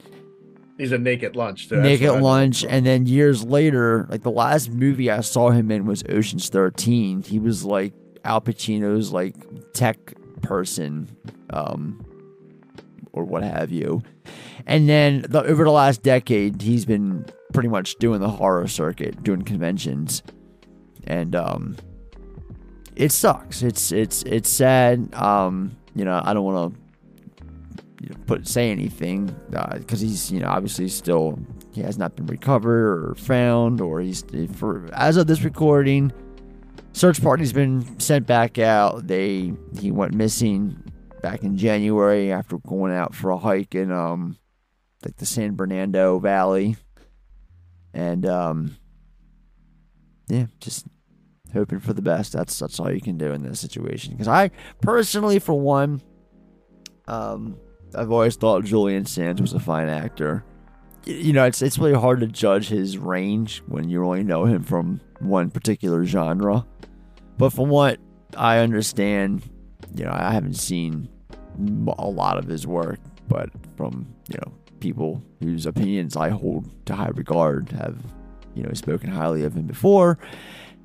G: He's a naked lunch. too.
C: Naked
G: what I know him
C: Lunch, and then years later, like the last movie I saw him in was Ocean's Thirteen. He was like Al Pacino's like tech person, um, or what have you. And then the, over the last decade, he's been pretty much doing the horror circuit, doing conventions, and um, it sucks. It's it's it's sad. Um, you know, I don't want to you know, put say anything because he's you know obviously still he has not been recovered or found or he's for as of this recording search party's been sent back out they he went missing back in january after going out for a hike in um like the san bernardino valley and um yeah just hoping for the best that's that's all you can do in this situation because i personally for one um I've always thought Julian Sands was a fine actor. You know, it's it's really hard to judge his range when you only know him from one particular genre. But from what I understand, you know, I haven't seen a lot of his work, but from you know people whose opinions I hold to high regard have you know spoken highly of him before,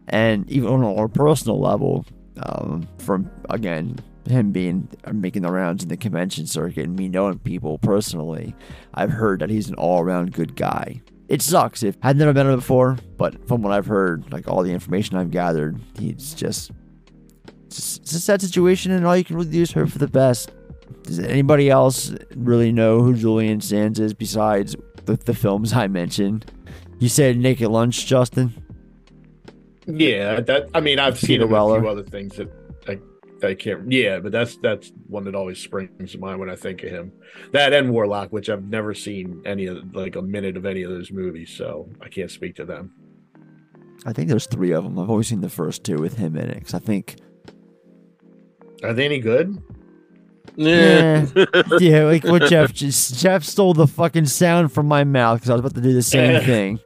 C: and even on a more personal level, um, from again him being uh, making the rounds in the convention circuit and me knowing people personally, I've heard that he's an all around good guy. It sucks if I've never met him before, but from what I've heard, like all the information I've gathered, he's just it's, just- it's a sad situation, and all you can really do is hope for the best. Does anybody else really know who Julian Sands is besides the, the films I mentioned? You said Naked Lunch, Justin.
G: Yeah, that I mean I've seen
C: Peter
G: him in a
C: Weller.
G: few other things that I I can't. Yeah, but that's that's one that always springs to mind when I think of him. That and Warlock, which I've never seen any of like a minute of any of those movies, so I can't speak to them.
C: I think there's three of them. I've always seen the first two with him in it because I think
G: Are they any good?
C: Yeah, yeah, like what Jeff just Jeff stole the fucking sound from my mouth because I was about to do the same thing.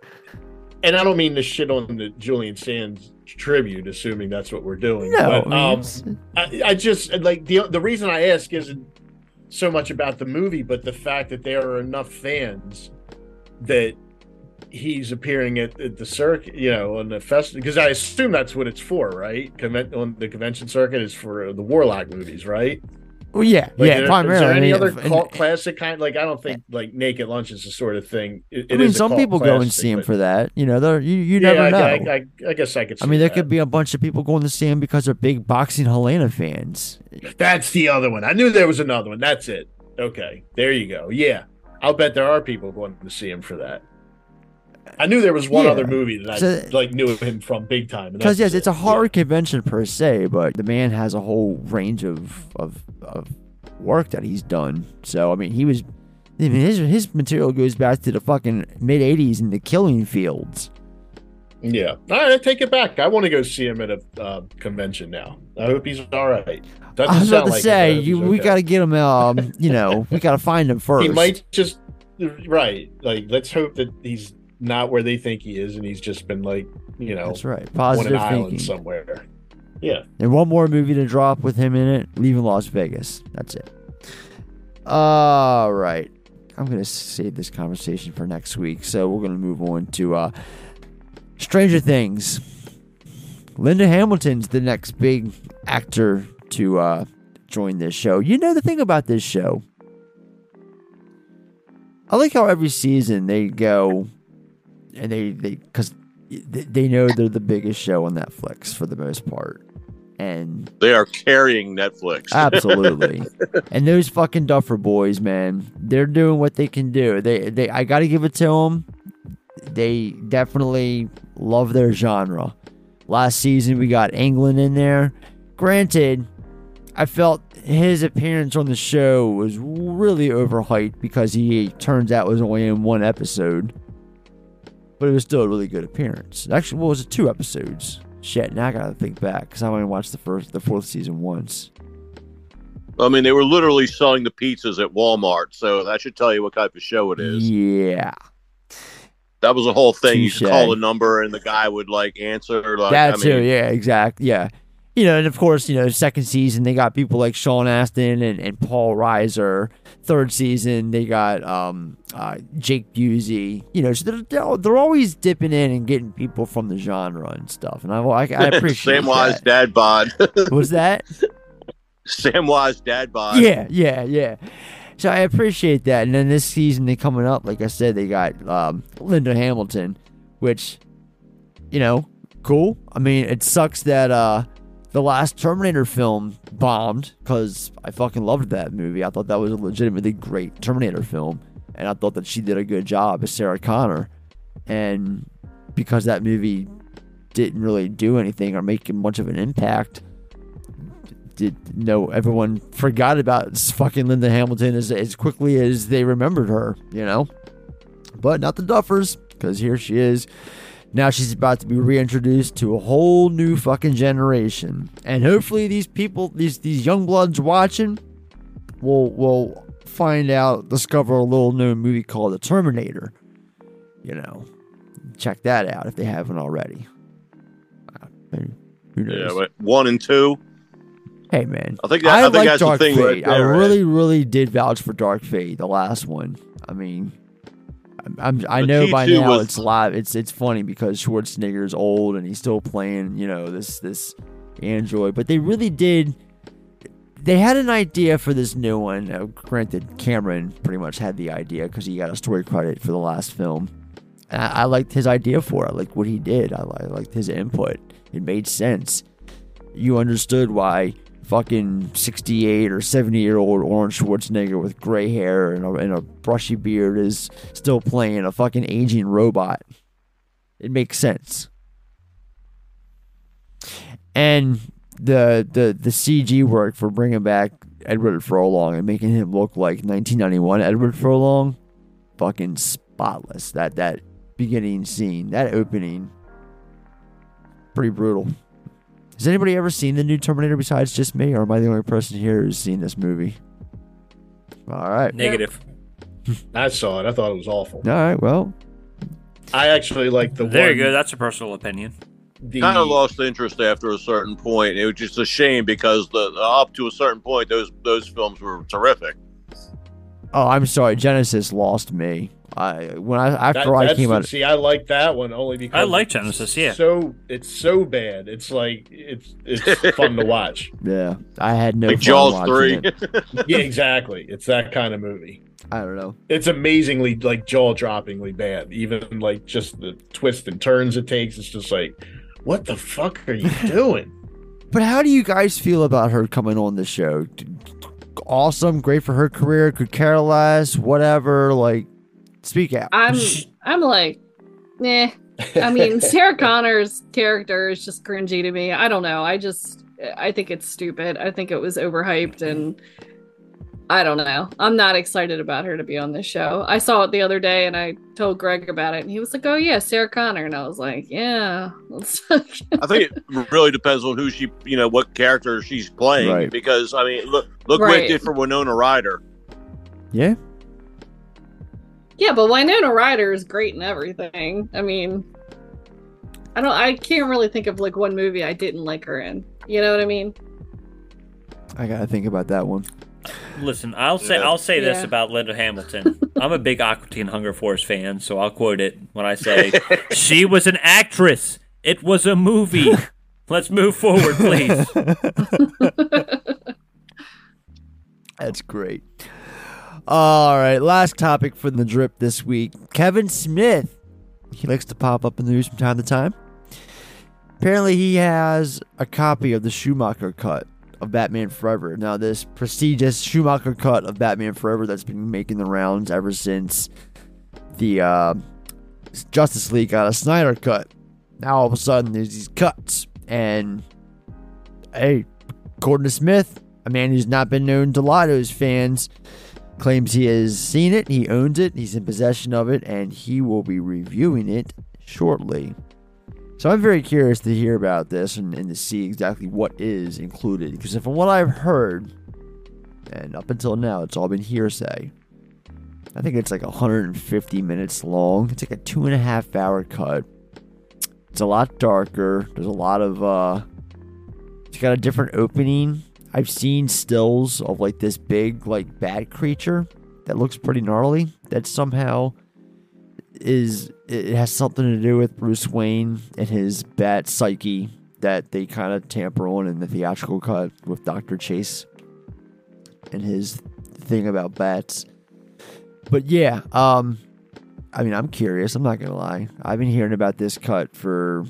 G: And I don't mean to shit on the Julian Sands tribute, assuming that's what we're doing.
C: No,
G: but,
C: I
G: um, I, I just like the the reason I ask isn't so much about the movie, but the fact that there are enough fans that he's appearing at, at the circuit, you know, on the festival. Because I assume that's what it's for, right? On the convention circuit is for the Warlock movies, right?
C: Well, yeah,
G: Like,
C: yeah,
G: there-
C: primarily.
G: Is there any other
C: and-
G: cult classic kind? Like, I don't think like Naked Lunch is the sort of thing. It,
C: I mean, some people go and see him
G: but-
C: for that. You know, they're, you you
G: Yeah,
C: never
G: I,
C: know.
G: I, I, I guess I could.
C: I mean, there
G: that.
C: could be a bunch of people going to see him because they're big boxing Helena fans.
G: That's the other one. I knew there was another one. That's it. Okay, there you go. Yeah, I'll bet there are people going to see him for that. I knew there was one
C: Yeah.
G: other movie that I like knew of him from big time.
C: Because yes, it's a
G: it.
C: horror convention per se, but the man has a whole range of of, of work that he's done. So I mean, he was. I mean, his his material goes back to the fucking mid '80s in the Killing Fields.
G: Yeah. All right, I take it back. I want to go see him at a uh, convention now. I hope he's all right.
C: I was about to
G: like
C: say, you,
G: he's
C: we got to get him. Um, you know, we got to find him first.
G: He might just right. Like, let's hope that he's not where they think he is, and he's just been like, you know,
C: That's right.
G: on
C: Positive
G: an island
C: thinking.
G: somewhere. Yeah.
C: And one more movie to drop with him in it, leaving Las Vegas. That's it. All right. I'm going to save this conversation for next week. So we're going to move on to uh, Stranger Things. Linda Hamilton's the next big actor to uh, join this show. You know the thing about this show? I like how every season they go and they, they, because they they know they're the biggest show on Netflix for the most part. And
F: They are carrying Netflix.
C: Absolutely. and those fucking Duffer boys, man, they're doing what they can do. They, they, I got to give it to them. They definitely love their genre. Last season, we got Englund in there. Granted, I felt his appearance on the show was really overhyped because he turns out was only in one episode. But it was still a really good appearance. Actually, what was it? Two episodes. Shit, now I gotta think back because I only watched the first, the fourth season once.
F: I mean, they were literally selling the pizzas at Walmart, so that should tell you what type of show it is.
C: Yeah.
F: That was a whole thing. You could call a number and the guy would like answer. Like,
C: that
F: I
C: too,
F: mean,
C: yeah, exactly, yeah. You know, and of course, you know, second season they got people like Sean Astin and, and Paul Reiser. Third season they got um, uh, Jake Busey. You know, so they're, they're they're always dipping in and getting people from the genre and stuff. And I I, I appreciate
F: Samwise dad bod.
C: Was that?
F: Samwise dad bod.
C: Yeah, yeah, yeah. So I appreciate that. And then this season they coming up, like I said, they got um, Linda Hamilton, which, you know, cool. I mean, it sucks that uh, the last Terminator film bombed because I fucking loved that movie. I thought that was a legitimately great Terminator film, and I thought that she did a good job as Sarah Connor. And because that movie didn't really do anything or make much of an impact, did know everyone forgot about fucking Linda Hamilton as, as quickly as they remembered her, you know? But not the Duffers, because here she is. Now she's about to be reintroduced to a whole new fucking generation. And hopefully these people, these these young bloods watching will will find out, discover a little known movie called The Terminator. You know. Check that out if they haven't already. Uh, Who knows?
F: Yeah, but one and two.
C: Hey man,
F: I think that- I think
C: like
F: that's the
C: Dark
F: thing
C: Fate.
F: right
C: I really, really did vouch for Dark Fate, the last one. I mean, I'm,
F: But
C: know by
F: T2
C: now
F: was-
C: it's live. It's it's funny because Schwarzenegger's old and he's still playing, you know, this this android. But they really did. They had an idea for this new one. Uh, granted, Cameron pretty much had the idea because he got a story credit for the last film. And I, I liked his idea for it. I liked what he did. I, I liked his input. It made sense. You understood why fucking 68 or 70 year old Arnold Schwarzenegger with gray hair and a, and a brushy beard is still playing a fucking aging robot. It makes sense. And the the the CG work for bringing back Edward Furlong and making him look like 1991 Edward Furlong, fucking spotless. That that beginning scene, that opening, pretty brutal. Has anybody ever seen the new Terminator besides just me, or am I the only person here who's seen this movie? All right.
E: Negative.
G: I saw it. I thought it was awful.
C: All right. Well,
G: I actually like the
E: There
G: one.
E: you go. That's a personal opinion.
G: The,
F: Kind of lost interest after a certain point. It was just a shame because the up to a certain point, those those films were terrific.
C: Oh, I'm sorry. Genisys lost me. I when I after
G: that-
C: I came
G: the-
C: out.
G: See, I like that one only because
E: I like Genisys, yeah.
G: So it's so bad. It's like it's it's fun to watch.
C: Yeah, I had no
F: like
C: fun
F: Jaws three.
C: it.
G: Yeah, exactly. It's that kind of movie.
C: I don't know.
G: It's amazingly like jaw droppingly bad. Even like just the twists and turns it takes. It's just like, what the fuck are you doing?
C: But how do you guys feel about her coming on the show? Awesome, great for her career. Could care less, whatever. Like, speak out.
D: I'm I'm like, nah. I mean, Sarah Connor's character is just cringy to me. I don't know. I just I think it's stupid. I think it was overhyped and I don't know. I'm not excited about her to be on this show. I saw it the other day and I told Greg about it and he was like, "Oh yeah, Sarah Connor." And I was like, "Yeah."
F: I think it really depends on who she, you know, what character she's playing.
C: Right.
F: Because I mean, look, look what
D: Right.
F: it did for Winona Ryder.
C: Yeah,
D: Yeah, but Winona Ryder is great in everything. I mean, I don't. I can't really think of like one movie I didn't like her in. You know what I mean?
C: I gotta think about that one.
E: Listen, I'll say
F: Yeah.
E: I'll say this
D: Yeah.
E: about Linda Hamilton. I'm a big Aqua Teen Hunger Force fan, so I'll quote it when I say she was an actress. It was a movie. Let's move forward, please.
C: That's great. All right, last topic for the drip this week. Kevin Smith. He likes to pop up in the news from time to time. Apparently, he has a copy of the Schumacher cut of Batman Forever. Now, this prestigious Schumacher cut of Batman Forever that's been making the rounds ever since the uh, Justice League got a Snyder cut. Now, all of a sudden, there's these cuts. And, hey, according to Smith, a man who's not been known to lie his fans, claims he has seen it, he owns it, he's in possession of it, and he will be reviewing it shortly. So I'm very curious to hear about this and, and to see exactly what is included. Because from what I've heard, and up until now, it's all been hearsay. I think it's like 150 minutes long. It's like a two and a half hour cut. It's a lot darker. There's a lot of uh it's got a different opening. I've seen stills of like this big like bat creature that looks pretty gnarly. That somehow is it has something to do with Bruce Wayne and his bat psyche that they kind of tamper on in the theatrical cut with Dr. Chase and his thing about bats. But yeah, um I mean, I'm curious. I'm not to lie. I've been hearing about this cut for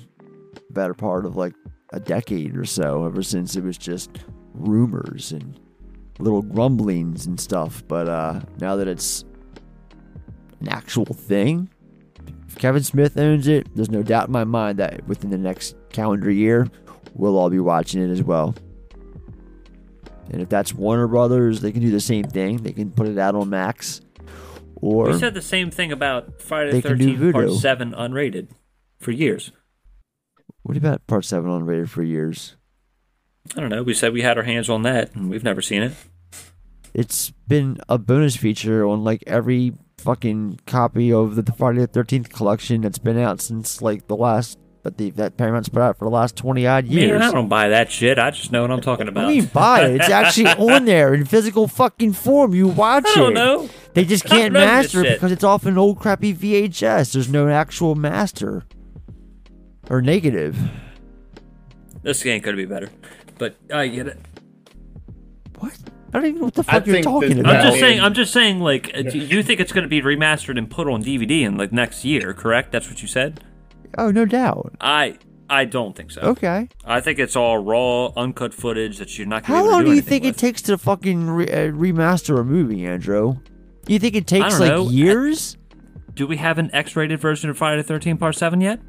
C: better part of like a decade or so, ever since it was just rumors and little grumblings and stuff. But uh, now that it's an actual thing, if Kevin Smith owns it, there's no doubt in my mind that within the next calendar year, we'll all be watching it as well. And if that's Warner Brothers, they can do the same thing. They can put it out on Max. Or
E: We said the same thing about Friday the 13th Part 7 unrated for years.
C: what about Part 7 unrated for years?
E: I don't know. We said we had our hands on that, and we've never seen it.
C: It's been a bonus feature on like every fucking copy of the Friday the Thirteenth collection that's been out since like the last, but the that Paramount's put out for the last twenty odd years.
E: Man, I don't buy that shit. I just know what I'm talking about.
C: What do you mean buy it? It's actually on there in physical fucking form. You watch it.
E: I don't
C: it.
E: know.
C: They just can't master it because it's off an old crappy VHS. There's no actual master or negative.
E: This game could be better, but I get it.
C: What? I don't even know what the
G: I
C: fuck you're talking about.
E: I'm just saying. I'm just saying. Like, uh, do you think it's going to be remastered and put on DVD in like next year? Correct? That's what you said.
C: Oh, no doubt.
E: I I don't think so.
C: Okay.
E: I think it's all raw, uncut footage that you're not. Gonna
C: How
E: be able to
C: long do you think
E: with.
C: it takes to fucking re- uh, remaster a movie, Andrew? You think it takes like
E: know.
C: years?
E: Do we have an X-rated version of Friday the Thirteenth Part Seven yet?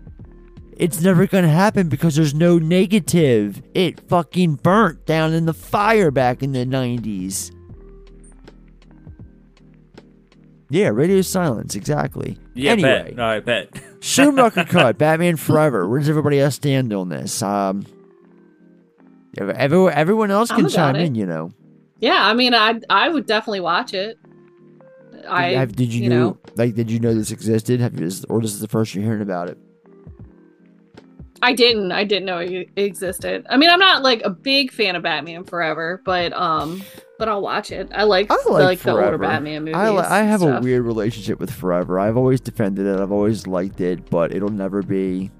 C: It's never gonna happen because there's no negative. It fucking burnt down in the fire back in the 90s. Yeah, radio silence, exactly.
E: Yeah,
C: anyway,
E: bet. I bet.
C: Schumacher cut, Batman Forever. Where does everybody else stand on this? Um, everyone, everyone else can chime
D: it.
C: in, you know.
D: Yeah, I mean, I I would definitely watch it. I
C: Have- did you,
D: you
C: know,
D: know
C: like did you know this existed? Have you, or this is the first you're hearing about it?
D: I didn't. I didn't know it existed. I mean, I'm not like a big fan of Batman Forever, but um, but I'll watch it. I like
C: I
D: the,
C: like,
D: like the older Batman movies.
C: I, li- I have a weird relationship with Forever. I've always defended it. I've always liked it, but it'll never be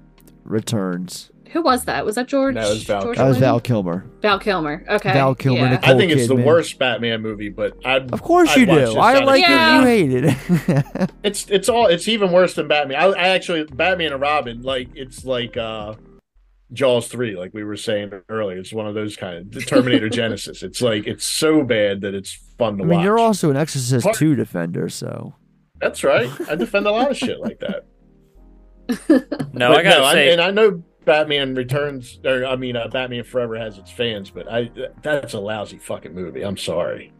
C: Returns.
D: Who was that? Was that George?
G: That was Val
D: George
C: That was Val Kilmer.
D: Val Kilmer. Okay.
C: Val Kilmer,
D: Yeah.
C: Nicole
G: I think it's the worst Batman movie, but I
C: Of course you do. I like
D: Yeah.
C: it. You hate it.
G: It's it's all it's even worse than Batman. I, I actually Batman and Robin like it's like uh Jaws three, like we were saying earlier. It's one of those kind of the Terminator Genisys. It's like it's so bad that it's fun to
C: I mean,
G: watch.
C: you're also an Exorcist
G: Part-
C: 2 defender, so.
G: That's right. I defend a lot of shit like that.
E: No,
G: But
E: I gotta
G: I-
E: say,
G: and I know Batman Returns, or I mean, uh, Batman Forever has its fans, but I that's a lousy fucking movie. I'm sorry.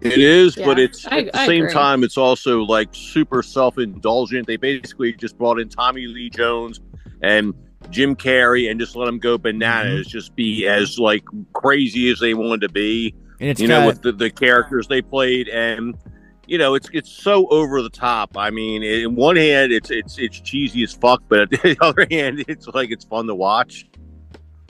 F: It is, but it's
D: I-
F: at the
D: I
F: same
D: agree.
F: time it's also like super self-indulgent. They basically just brought in Tommy Lee Jones and Jim Carrey and just let them go bananas, just be as like crazy as they wanted to be.
C: And it's
F: you know, with the, the characters they played, and you know, it's it's so over the top. I mean, in one hand, it's it's it's cheesy as fuck, but at the other hand, it's like it's fun to watch.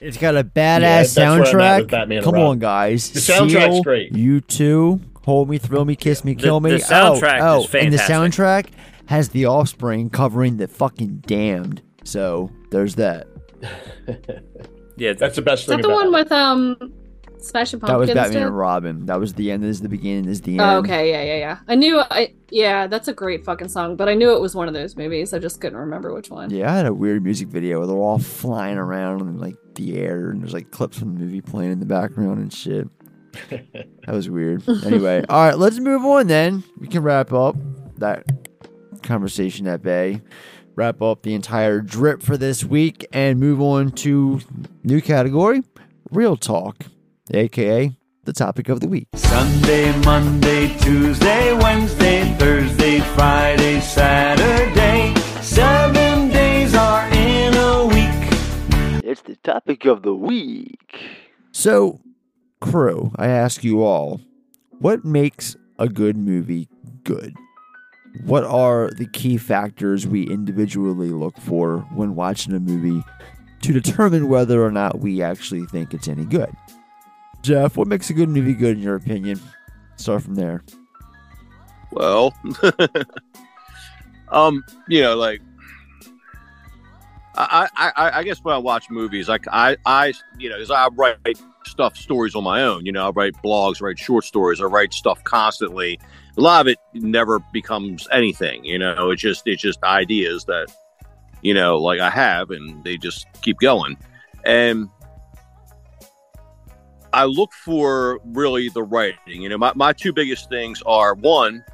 C: It's got a badass
G: that's where I'm at with
C: soundtrack. Come
G: Robin.
C: on, guys.
G: The soundtrack's
C: Seal,
G: great.
C: U2. Hold me, thrill me, kiss me,
E: The-
C: kill me.
E: the soundtrack
C: oh,
E: is
C: oh, and the soundtrack has the Offspring covering the fucking Damned. So there's that.
E: yeah,
G: That's the best
D: Is that the
G: about
D: one
G: it.
D: with um, Smashing
C: That was
D: Pumpkins?
C: Batman
D: did?
C: and Robin. That was the end. This is the beginning. This is the oh, end.
D: Oh, okay, yeah, yeah, yeah. I knew. I yeah, that's a great fucking song, but I knew it was one of those movies. I just couldn't remember which one.
C: Yeah, I had a weird music video where they're all flying around in like the air, and there's like clips from the movie playing in the background and shit. that was weird. Anyway, all right, let's move on then. We can wrap up that conversation at bay. Wrap up the entire drip for this week and move on to new category, real talk, aka the topic of the week.
K: Sunday, Monday, Tuesday, Wednesday, Thursday, Friday, Saturday. Seven days are in a week.
C: It's the topic of the week. So, crew, I ask you all, what makes a good movie good? what are the key factors we individually look for when watching a movie to determine whether or not we actually think it's any good? Jeff, what makes a good movie good in your opinion? Start from there.
F: Well, um, you know, like I, I, I guess when I watch movies, like I, I, you know, because I write stuff, stories on my own. You know, I write blogs, write short stories, I write stuff constantly. A lot of it never becomes anything. You know, it's just it's just ideas that you know, like I have, and they just keep going. And I look for really the writing. You know, my, my two biggest things are one,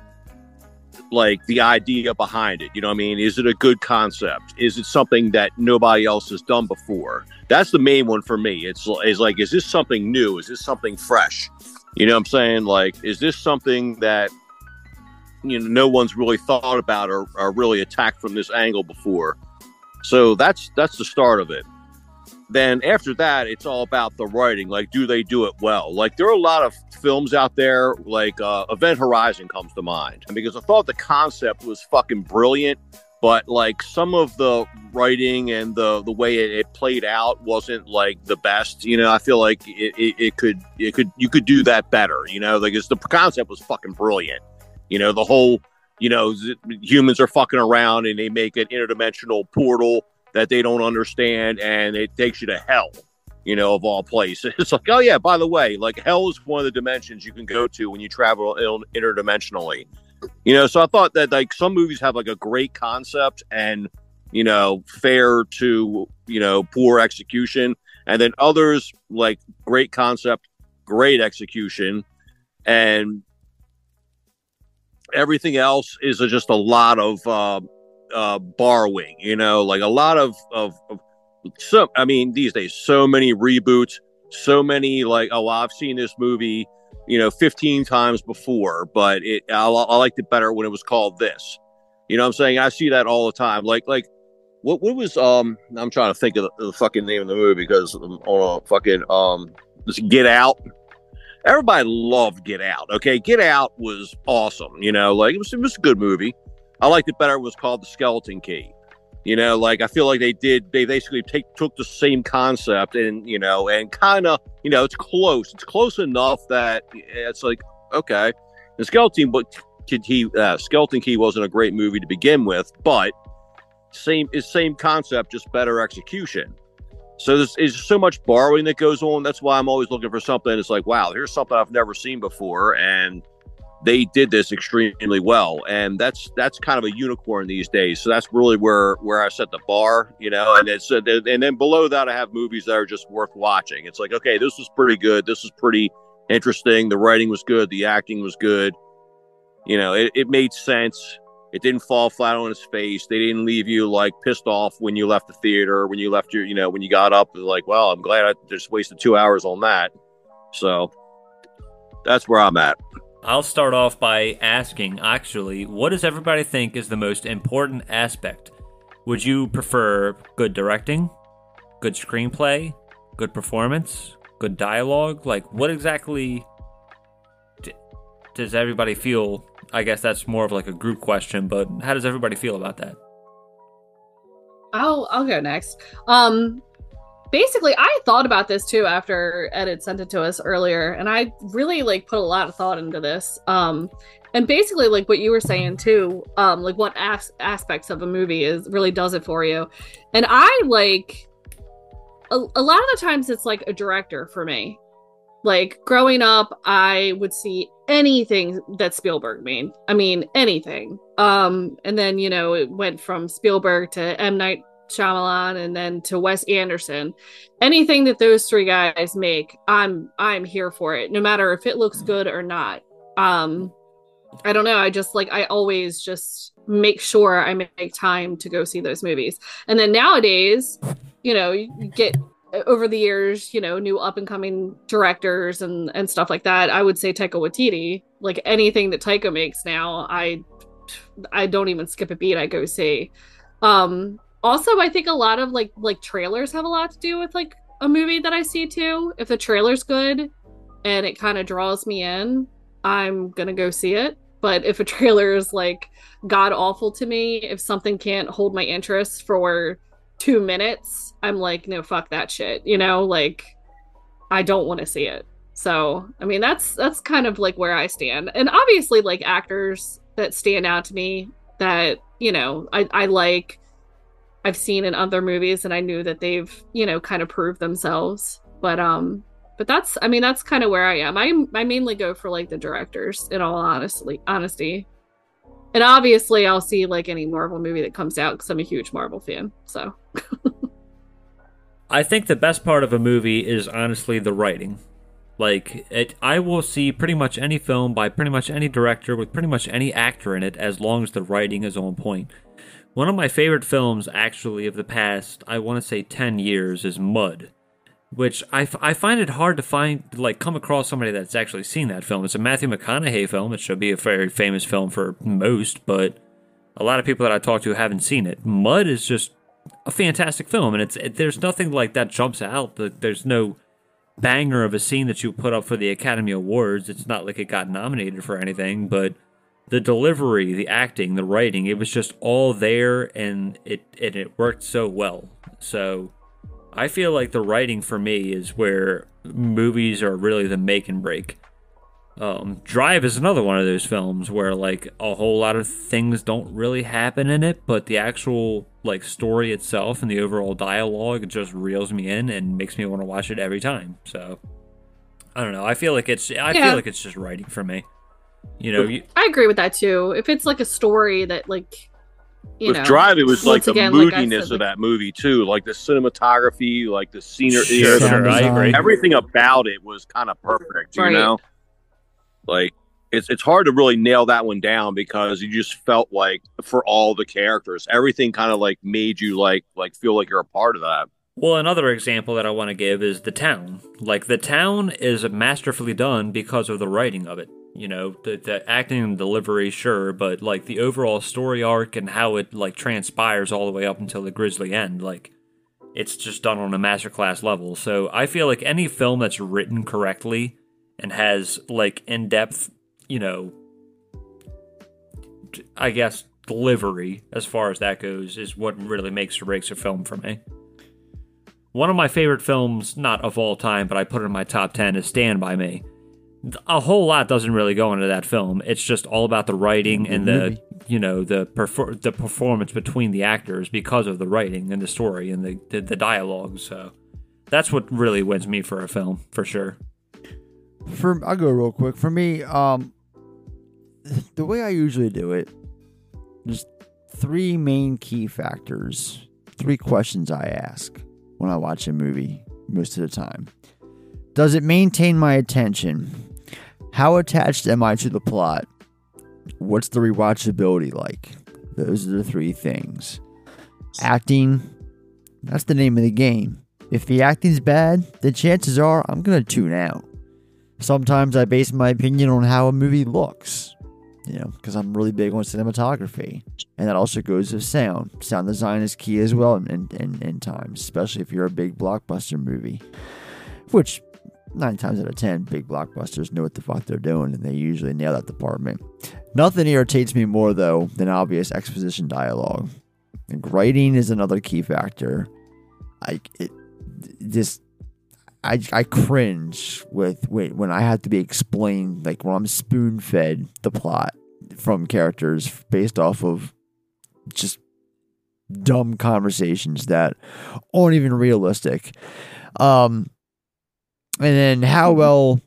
F: like the idea behind it. You know what I mean? Is it a good concept? Is it something that nobody else has done before? That's the main one for me. It's, it's like, is this something new? Is this something fresh? You know what I'm saying? Like, is this something that, you know, no one's really thought about or, or really attacked from this angle before? So that's that's the start of it then after that it's all about the writing like do they do it well? Like there are a lot of films out there like uh, event horizon comes to mind. Because i thought the concept was fucking brilliant but like some of the writing and the the way it, it played out wasn't like the best you know? I feel like it, it, it could it could you could do that better you know? Like it's the concept was fucking brilliant. You know the whole you know humans are fucking around and they make an interdimensional portal that they don't understand and it takes you to hell you know of all places. It's like oh yeah by the way like hell is one of the dimensions you can go to when you travel interdimensionally. You know so i thought that like some movies have like a great concept and you know fair to you know poor execution and then others like great concept great execution and everything else is just a lot of uh, uh, borrowing. You know, like a lot of of, of so. I mean, these days, so many reboots, so many like, oh, I've seen this movie, you know, fifteen times before, but it I, I liked it better when it was called this. You know, I'm saying I see that all the time. Like like. What, what was um I'm trying to think of the, the fucking name of the movie because um, on a fucking um Get Out everybody loved Get Out. Okay, Get Out was awesome. You know, like it was it was a good movie. I liked it better. It was called the Skeleton Key. You know, like I feel like they did. They basically take took the same concept and you know, and kind of you know, it's close. It's close enough that it's like okay, the Skeleton but Key, uh, Skeleton Key wasn't a great movie to begin with, but same is same concept, just better execution. So there's, there's so much borrowing that goes on. That's why I'm always looking for something. It's like, wow, here's something I've never seen before, and they did this extremely well. And that's that's kind of a unicorn these days. So that's really where where I set the bar, you know. And it's uh, and then below that, I have movies that are just worth watching. It's like, okay, this was pretty good. This was pretty interesting. The writing was good. The acting was good. You know, it, it made sense it didn't fall flat on its face. They didn't leave you like pissed off when you left the theater, when you left your, you know, when you got up. Like, well, I'm glad I just wasted two hours on that. So that's where I'm at.
E: I'll start off by asking actually, what does everybody think is the most important aspect? Would you prefer good directing, good screenplay, good performance, good dialogue? Like, what exactly d- does everybody feel I guess that's more of like a group question, but how does everybody feel about that?
D: I'll I'll go next. Um basically I thought about this too after Ed had sent it to us earlier, and I really like put a lot of thought into this. Um and basically like what you were saying too, um, like what as- aspects of a movie is really does it for you. And I like a, a lot of the times it's like a director for me. Like growing up, I would see anything that Spielberg made. I mean, anything. Um, and then you know it went from Spielberg to M Night Shyamalan and then to Wes Anderson. Anything that those three guys make, I'm I'm here for it, no matter if it looks good or not. Um, I don't know. I just like I always just make sure I make time to go see those movies. And then nowadays, you know, you get over the years, you know, new up and coming directors and and stuff like that. I would say Taika Waititi. Like anything that Taika makes now, I I don't even skip a beat. I go see. Um, also, I think a lot of like like trailers have a lot to do with like a movie that I see too. If the trailer's good and it kind of draws me in, I'm gonna go see it. But if a trailer is like god awful to me, if something can't hold my interest for two minutes, I'm like, no, fuck that shit. You know, like I don't want to see it. So I mean that's that's kind of like where I stand. And obviously like actors that stand out to me that, you know, I, I like I've seen in other movies and I knew that they've, you know, kind of proved themselves. But um but that's I mean that's kind of where I am. I I mainly go for like the directors in all honestly honesty. And obviously I'll see like any Marvel movie that comes out cuz I'm a huge Marvel fan. So
E: I think the best part of a movie is honestly the writing. Like it, I will see pretty much any film by pretty much any director with pretty much any actor in it as long as the writing is on point. One of my favorite films, actually, of the past, I want to say 10 years, is Mud, which I, f- I find it hard to find, like, come across somebody that's actually seen that film. It's a Matthew McConaughey film. It should be a very famous film for most, but a lot of people that I talk to haven't seen it. Mud is just a fantastic film, and it's it, there's nothing like that jumps out. There's no banger of a scene that you put up for the Academy Awards. It's not like it got nominated for anything, but the delivery, the acting, the writing, it was just all there and it and it worked so well. So I feel like the writing for me is where movies are really the make and break. Um, Drive is another one of those films where like a whole lot of things don't really happen in it, but the actual like story itself and the overall dialogue just reels me in and makes me want to watch it every time. So I don't know. I feel like it's I
D: Yeah.
E: feel like it's just writing for me. You know, you,
D: I agree with that too. If it's like a story that like you
F: with
D: know
F: Drive, it was like the
D: again, like
F: moodiness
D: said,
F: of that movie too, like the cinematography, like the scenery,
E: Sure,
F: know,
E: sure, I agree.
F: everything about it was kind of perfect. You
D: Right.
F: know, like it's it's hard to really nail that one down because you just felt like for all the characters, everything kind of like made you like like feel like you're a part of that.
E: Well, another example that I want to give is The Town. Like, The Town is masterfully done because of the writing of it. You know, the, the acting and delivery, sure, but like the overall story arc and how it like transpires all the way up until the grisly end, like it's just done on a masterclass level. So I feel like any film that's written correctly and has like in depth, you know, I guess delivery as far as that goes is what really makes or breaks a film for me. One of my favorite films, not of all time, but I put it in my top 10 is Stand By Me. A whole lot doesn't really go into that film. It's just all about the writing and the, you know, the perfor- the performance between the actors because of the writing and the story and the, the, the dialogue. So that's what really wins me for a film, for sure.
C: For I'll go real quick. For me, um, the way I usually do it, there's three main key factors, three questions I ask when I watch a movie most of the time. Does it maintain my attention? How attached am I to the plot? What's the rewatchability like? Those are the three things. Acting, that's the name of the game. If the acting's bad, the chances are I'm going to tune out. Sometimes I base my opinion on how a movie looks, you know, because I'm really big on cinematography. And that also goes with sound. Sound design is key as well in, in, in times, especially if you're a big blockbuster movie, which nine times out of ten, big blockbusters know what the fuck they're doing and they usually nail that department. Nothing irritates me more, though, than obvious exposition dialogue. Like, writing is another key factor. I it just I, I cringe with when I have to be explained like when I'm spoon fed the plot from characters based off of just dumb conversations that aren't even realistic. Um and then how mm-hmm. well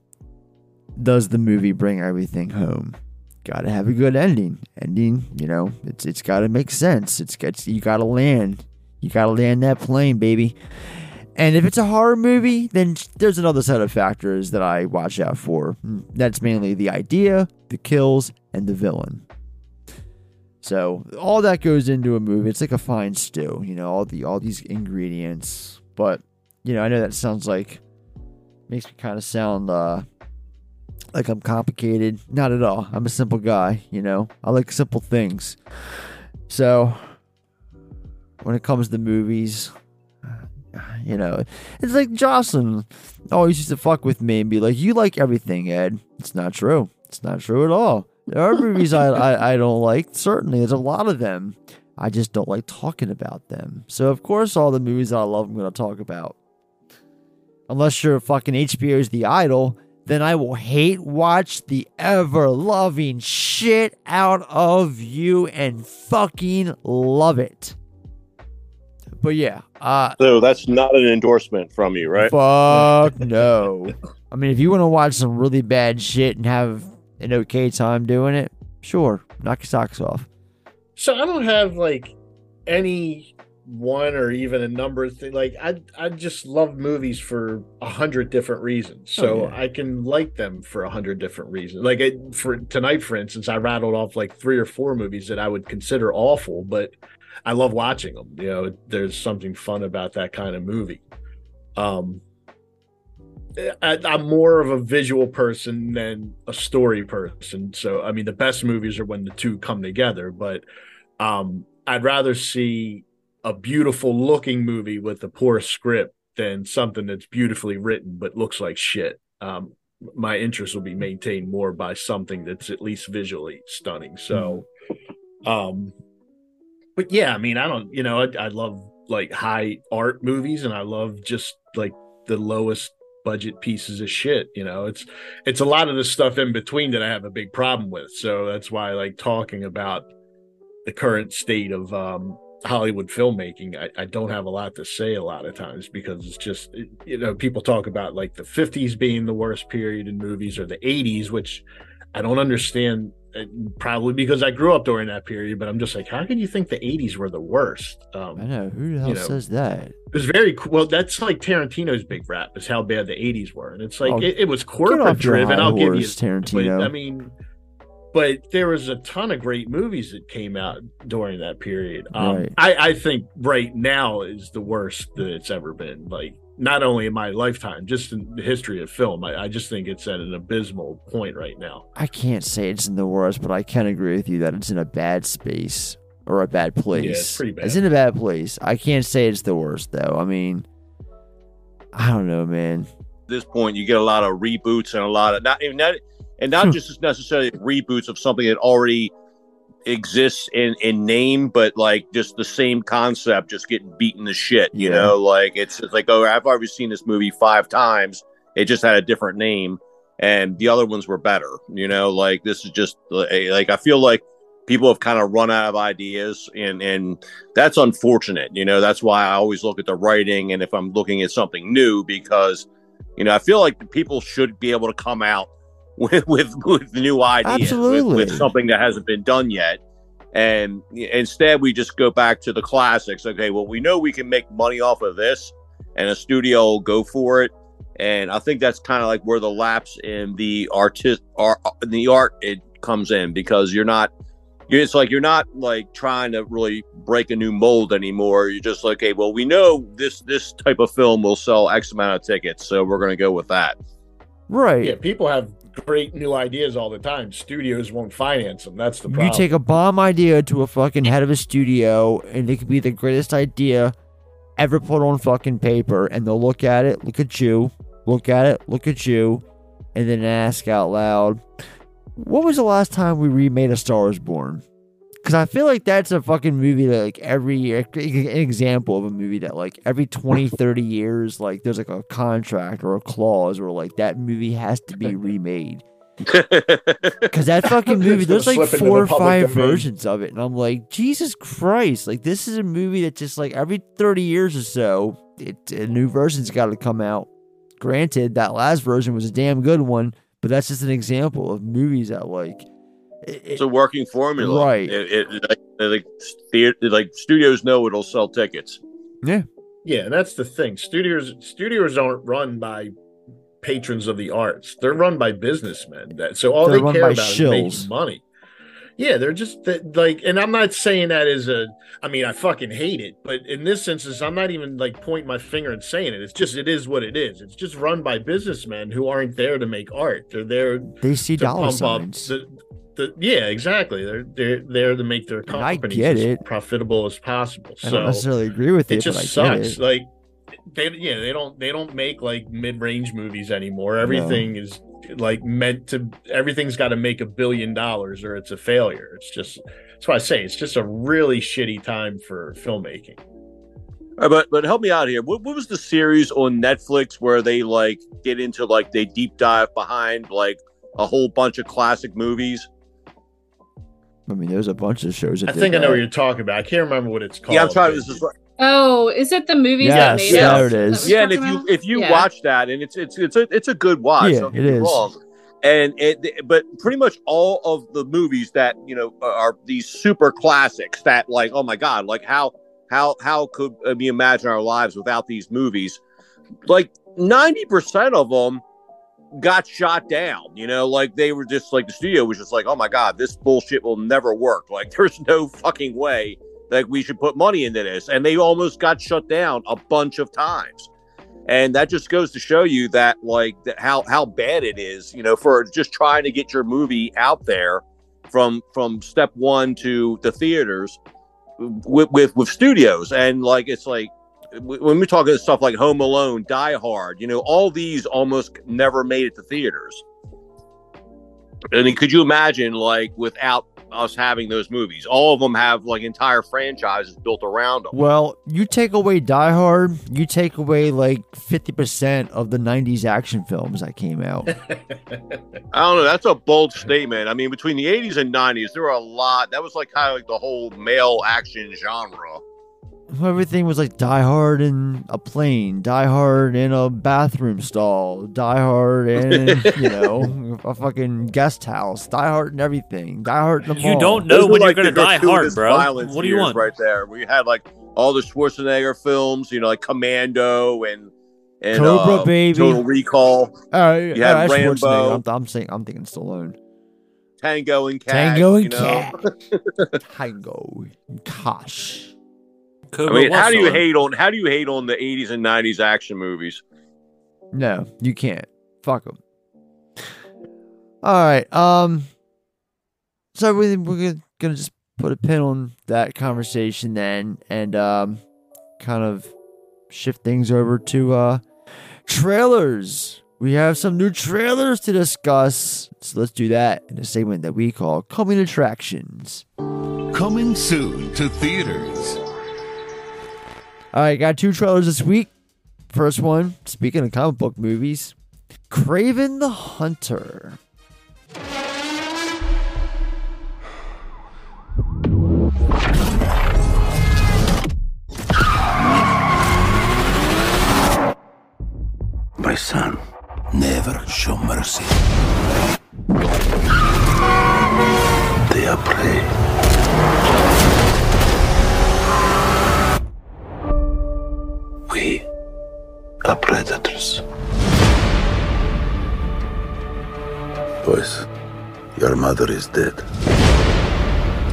C: does the movie bring everything home? Gotta have a good ending. Ending, you know, it's it's gotta make sense. It's got you gotta land. You gotta land that plane, baby. And if it's a horror movie, then there's another set of factors that I watch out for. Mm, that's mainly the idea, the kills, and the villain. So all that goes into a movie. It's like a fine stew, you know, all the all these ingredients. But you know, I know that sounds like makes me kind of sound uh like I'm complicated. Not at all. I'm a simple guy, you know. I like simple things. So when it comes to movies, you know, it's like Jocelyn always used to fuck with me and be like, "You like everything, Ed." It's not true. It's not true at all. There are movies I, I, I don't like. Certainly, there's a lot of them. I just don't like talking about them. So, of course, all the movies that I love, I'm going to talk about. Unless you're fucking HBO's The Idol, then I will hate watch the ever loving shit out of you and fucking love it. But yeah, uh,
F: So that's not an endorsement from you, right?
C: Fuck no. I mean, if you want to watch some really bad shit and have an okay time doing it, sure, knock your socks off.
G: So I don't have like any one or even a number of things. Like I, I just love movies for a hundred different reasons. So
C: Oh, yeah.
G: I can like them for a hundred different reasons. Like I, for tonight, for instance, I rattled off like three or four movies that I would consider awful, but I love watching them. You know, there's something fun about that kind of movie. Um, I, I'm more of a visual person than a story person. So, I mean, the best movies are when the two come together, but um, I'd rather see a beautiful looking movie with a poor script than something that's beautifully written but looks like shit. Um, my interest will be maintained more by something that's at least visually stunning. So, um, but yeah, I mean, I don't, you know, I, I love like high art movies and I love just like the lowest budget pieces of shit. You know, it's, it's a lot of the stuff in between that I have a big problem with. So that's why I like talking about the current state of, um, Hollywood filmmaking, I, I don't have a lot to say a lot of times because it's just, you know, people talk about like the 50s being the worst period in movies or the 80s, which I don't understand. uh, Probably because I grew up during that period, but I'm just like, how can you think the 80s were the worst? Um,
C: I know who the hell
G: you know,
C: says that.
G: it was very cool. Well, that's like Tarantino's big rap is how bad the 80s were. And it's like,
C: Oh,
G: it, it was corporate driven. I'll give you,
C: horse, Tarantino.
G: but I mean, but there was a ton of great movies that came out during that period. Um,
C: Right.
G: I, I think right now is the worst that it's ever been. Like, not only in my lifetime, just in the history of film. I, I just think it's at an abysmal point right now.
C: I can't say it's in the worst, but I can agree with you that it's in a bad space or a bad place.
G: it's pretty bad.
C: It's in a bad place. I can't say it's the worst though. I mean, I don't know, man.
F: At this point, you get a lot of reboots and a lot of not even that, and not hmm. just as necessarily reboots of something that already exists in in name, but like just the same concept, just getting beaten to shit. You
C: Yeah.
F: know, like it's, it's like oh, I've already seen this movie five times. It just had a different name, and the other ones were better. You know, like this is just like like, I feel like people have kind of run out of ideas and and that's unfortunate you know that's why i always look at the writing and if i'm looking at something new because you know i feel like people should be able to come out with with, with new ideas with-
C: Absolutely.
F: with, something that hasn't been done yet and instead we just go back to the classics okay well we know we can make money off of this and a studio will go for it and i think that's kind of like where the lapse in the artist art in the art it comes in because you're not it's like you're not like trying to really break a new mold anymore. You're just like, okay, well, we know this this type of film will sell X amount of tickets, so we're gonna go with that.
C: Right.
G: Yeah, people have great new ideas all the time. Studios won't finance them. That's the problem.
C: You take a bomb idea to a fucking head of a studio, and it could be the greatest idea ever put on fucking paper, and they'll look at it, look at you, look at it, look at you, and then ask out loud, "What was the last time we remade A Star Is Born?" Because I feel like that's a fucking movie that, like, every year, an example of a movie that, like, every 20, 30 years, like, there's like a contract or a clause where, like, that movie has to be remade. Because that fucking movie, there's like four or five
G: domain.
C: versions of it. And I'm like, Jesus Christ. Like, this is a movie that just like every 30 years or so, it, a new version's got to come out. Granted, that last version was a damn good one, but that's just an example of movies that like. It-
F: It's a working formula,
C: Right.
F: It, it, like, like, theater, like studios know it'll sell tickets.
C: Yeah.
G: Yeah, and that's the thing. Studios studios aren't run by patrons of the arts. They're run by businessmen. That so all
C: They're
G: they care
C: by
G: about is making money. Yeah, they're just that- like, and I'm not saying that as a. I mean, I fucking hate it, but in this instance, I'm not even like pointing my finger and saying it. It's just it is what it is. It's just run by businessmen who aren't there to make art. They're there
C: They see
G: to
C: dollar
G: pump up
C: signs.
G: the, the yeah, exactly. They're they're there to make their
C: And I
G: companies as
C: it.
G: profitable as possible.
C: So I
G: so
C: don't necessarily agree with
G: it
C: it,
G: just
C: but I get
G: sucks.
C: it.
G: Like they yeah they don't they don't make like mid-range movies anymore everything is like meant to everything's got to make a billion dollars or it's a failure it's just that's why i say it's just a really shitty time for filmmaking
F: but but help me out here. What, what was the series on Netflix where they like get into like they deep dive behind like a whole bunch of classic movies?
C: I mean, there's a bunch of shows. That
G: i
C: did
G: think i know
C: that.
G: what you're talking about i can't remember what it's called
F: yeah, I'm trying.
G: but-
F: This is right.
D: Oh, is it the movies that made
C: yeah,
D: us?
C: there it
D: that
C: is.
D: we're
F: Yeah, and if
D: talking
F: you if you
D: Yeah.
F: watch that, and it's it's it's a it's a good watch.
C: Yeah,
F: don't get me wrong. And it, but pretty much all of the movies that you know are these super classics that like, oh my god, like how how how could uh, we imagine our lives without these movies? Like ninety percent of them got shot down. You know, like they were just like the studio was just like, oh my god, this bullshit will never work. Like there's no fucking way like we should put money into this, and they almost got shut down a bunch of times. And that just goes to show you that like that how how bad it is, you know, for just trying to get your movie out there from from step one to the theaters with with, with studios and like it's like when we talk about stuff like Home Alone, Die Hard, you know, all these almost never made it to theaters. I mean, could you imagine like without us having those movies? All of them have like entire franchises built around them.
C: Well, you take away Die Hard, you take away like 50% of the 90s action films that came out.
F: I don't know. That's a bold statement. I mean, between the 80s and 90s, there were a lot. That was like kind of like the whole male action genre.
C: Everything was like Die Hard in a plane, Die Hard in a bathroom stall, Die Hard in, you know, a fucking guest house, Die Hard in everything, Die Hard in the mall.
E: You don't know
F: Those were
E: when you're
F: like
E: gonna die hard,
F: gratuitous
E: bro.
F: violence
E: What do you want?
F: Right there. We had like all the Schwarzenegger films, you know, like Commando and and
C: Cobra,
F: uh,
C: baby.
F: Total Recall,
C: Uh,
F: You had
C: uh,
F: Rambo.
C: I'm, I'm saying, I'm thinking Stallone.
F: Tango and Cash.
C: Tango and
F: you know?
C: Tango, and
F: I
E: Cobra
F: mean, how do you
E: on.
F: hate on how do you hate on the 80s and 90s action movies?
C: No, you can't. Fuck them. All right. Um. So we we're gonna just put a pin on that conversation then, and um, kind of shift things over to uh trailers. We have some new trailers to discuss, so let's do that in a segment that we call coming attractions.
L: Coming soon to theaters.
C: All right, got two trailers this week. First one, speaking of comic book movies, Kraven the Hunter.
H: My son, never show mercy. They are prey. We are predators. Boys, your mother is dead.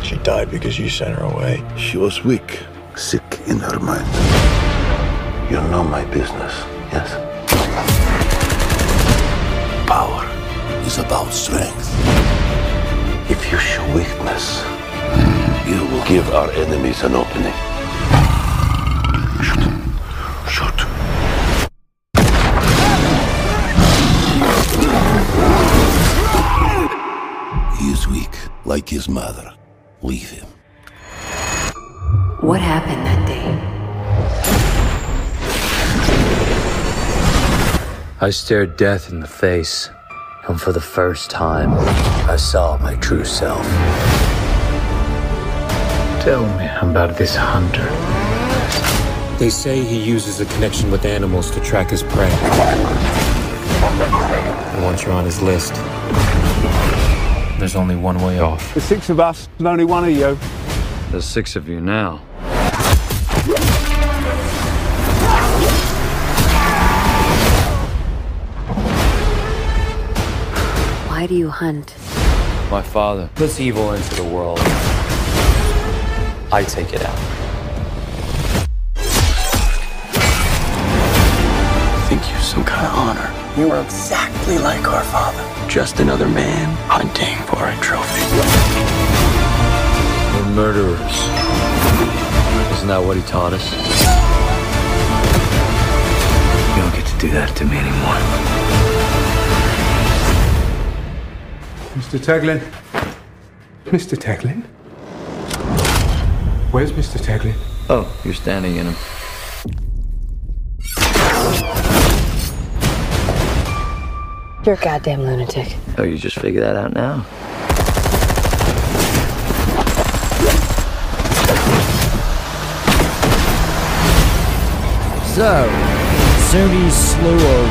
H: She died because you sent her away. She was weak, sick in her mind. You know my business, yes? Power is about strength. If you show weakness, you will give our enemies an opening. Like his mother. Leave him.
M: What happened that day?
N: I stared death in the face, and for the first time, I saw my true self.
O: Tell me about this hunter.
P: They say he uses a connection with animals to track his prey. And once you're on his list, there's only one way off.
Q: There's six of us, and only one of you.
N: There's six of you now.
M: Why do you hunt?
P: My father puts evil into the world. I take it out.
H: I think you're some kind of honor. You are exactly like our father. Just another man hunting for a trophy.
N: We're murderers. Isn't that what he taught us? You don't get to do that to me anymore.
Q: Mr. Taglin? Mr. Taglin? Where's Mr. Taglin?
N: Oh, you're standing in him.
M: You're a goddamn lunatic.
N: Oh, you just figured that out now?
C: So, Sony's slew of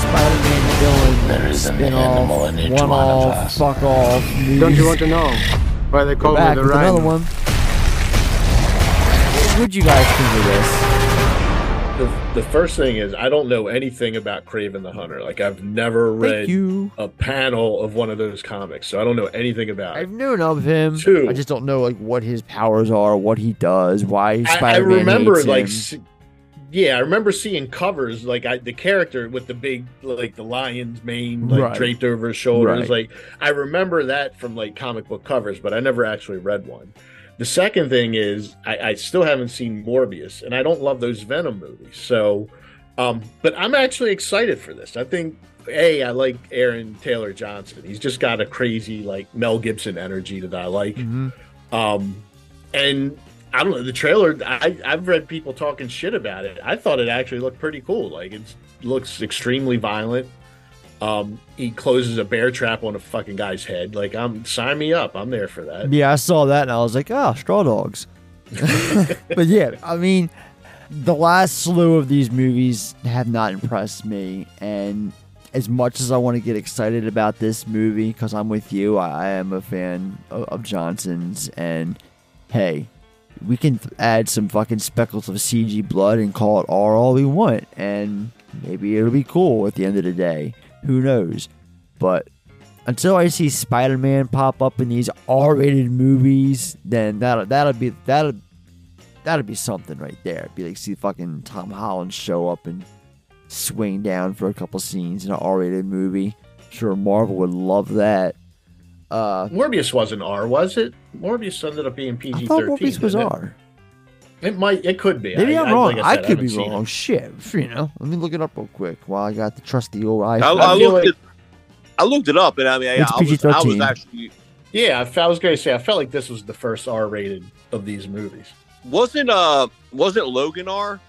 C: Spider-Man villain
H: There is an animal
C: spin-off,
H: in each
C: one
H: one of
C: off,
H: us.
C: fuck off.
Q: Don't you want to know why they
C: We're
Q: call me
C: back
Q: the
C: with
Q: Rhino?
C: another one. What would you guys think of this?
G: The, the first thing is I don't know anything about Kraven the Hunter. Like I've never read a panel of one of those comics, so I don't know anything about it.
C: I've known of him.
G: Two.
C: I just don't know like what his powers are, what he does, why
G: I, I
C: Spider-Man
G: remember
C: hates
G: like
C: him.
G: yeah, I remember seeing covers like I, the character with the big like the lion's mane like
C: Right.
G: draped over his shoulders.
C: Right.
G: Like I remember that from like comic book covers, but I never actually read one. The second thing is I, I still haven't seen Morbius, and I don't love those Venom movies. So, um, but I'm actually excited for this. I think a I like Aaron Taylor Johnson. He's just got a crazy like Mel Gibson energy that I like.
C: Mhm.
G: Um, and I don't know the trailer. I I've read people talking shit about it. I thought it actually looked pretty cool. Like it looks extremely violent. Um, he closes a bear trap on a fucking guy's head. Like I'm sign me up. I'm there for that.
C: Yeah, I saw that and I was like, ah, straw dogs. but yeah, I mean, the last slew of these movies have not impressed me. And as much as I want to get excited about this movie, because I'm with you, I, I am a fan of, of Johnson's. And hey, we can th- add some fucking speckles of CG blood and call it R all we want. And maybe it'll be cool at the end of the day. Who knows? But until I see Spider-Man pop up in these R-rated movies, then that'll that'll be that'll that'll be something right there. Be like see fucking Tom Holland show up and swing down for a couple scenes in an R-rated movie. Sure, Marvel would love that. Uh,
G: Morbius wasn't R, was it? Morbius ended up being PG
C: I thought
G: thirteen.
C: Morbius was R.
G: It might. It could be.
C: Maybe
G: I,
C: I'm
G: I-
C: wrong.
G: like
C: I,
G: said,
C: could
G: haven't
C: be wrong.
G: it.
C: Shit, you know. Let me look it up real quick while I got the trusty old iPhone.
F: I, I
G: feel
F: looked
G: like-
F: it. I looked it up, and I mean, I,
C: It's
F: I, was, I was actually
G: Yeah, I, I was going to say. I felt like this was the first R rated of these movies.
F: wasn't uh wasn't Logan R?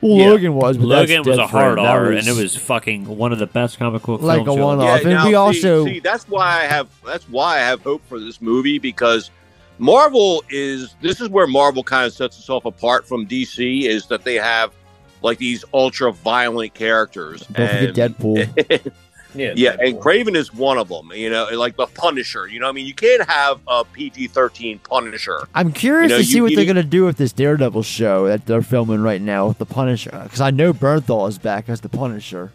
C: Well,
G: Yeah.
C: Logan was, but
E: Logan was a hard
C: different.
E: R,
C: was-
E: and it was fucking one of the best comic book
C: Like
E: films.
C: a
E: you'll-
C: one-off. and we
F: see-
C: also-
F: see, that's why I have that's why I have hope for this movie because Marvel is this is where Marvel kind of sets itself apart from DC is that they have like these ultra violent characters.
C: Don't forget Deadpool.
G: Yeah,
F: yeah, and Kraven is one of them. You know, like the Punisher. You know, what I mean, you can't have a PG thirteen Punisher.
C: I'm curious
F: You know,
C: to see what they're gonna do with this Daredevil show that they're filming right now with the Punisher. Because I know Bernthal is back as the Punisher.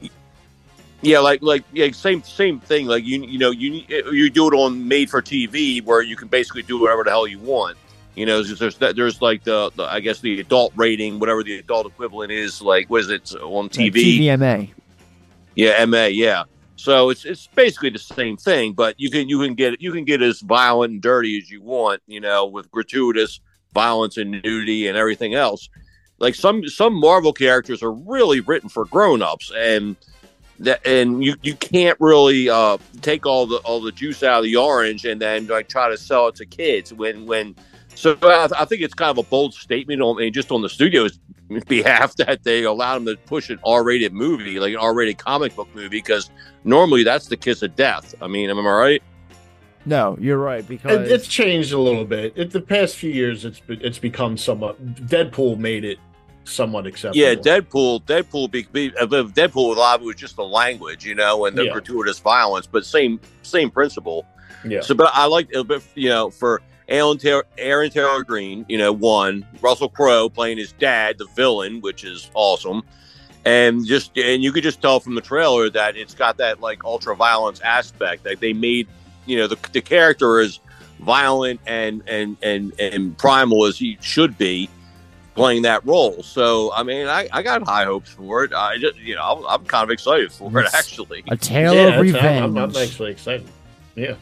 F: Yeah, like like yeah, same same thing. Like you you know you you do it on made for TV where you can basically do whatever the hell you want. You know, there's there's, there's like the, the I guess the adult rating, whatever the adult equivalent is. Like what is it on TV?
C: TVMA.
F: Yeah, MA. Yeah. So it's it's basically the same thing, but you can you can get you can get as violent and dirty as you want. You know, with gratuitous violence and nudity and everything else. Like some some Marvel characters are really written for grown ups, and that and you you can't really uh, take all the all the juice out of the orange and then like try to sell it to kids when when. So I, I think it's kind of a bold statement on and just on the studio's behalf that they allowed them to push an R-rated movie, like an R-rated comic book movie, because normally that's the kiss of death. I mean, am I right?
C: No, you're right because
G: It, it's changed a little bit. It, the past few years, it's it's become somewhat. Deadpool made it somewhat acceptable.
F: Yeah, Deadpool. Deadpool. Be, be, uh, Deadpool. A lot of it was just the language, you know, and the
G: Yeah.
F: gratuitous violence, but same same principle.
G: Yeah.
F: So, but I like a bit, you know, for Aaron Taylor, Aaron Taylor Green, you know, one Russell Crowe playing his dad, the villain, which is awesome, and just and you could just tell from the trailer that it's got that like ultra violence aspect. Like they made, you know, the the character is violent and and and and primal as he should be playing that role. So I mean, I, I got high hopes for it. I just you know I'm, I'm kind of excited for it actually.
C: a tale
G: Yeah,
C: of revenge.
G: I'm, I'm actually excited. Yeah.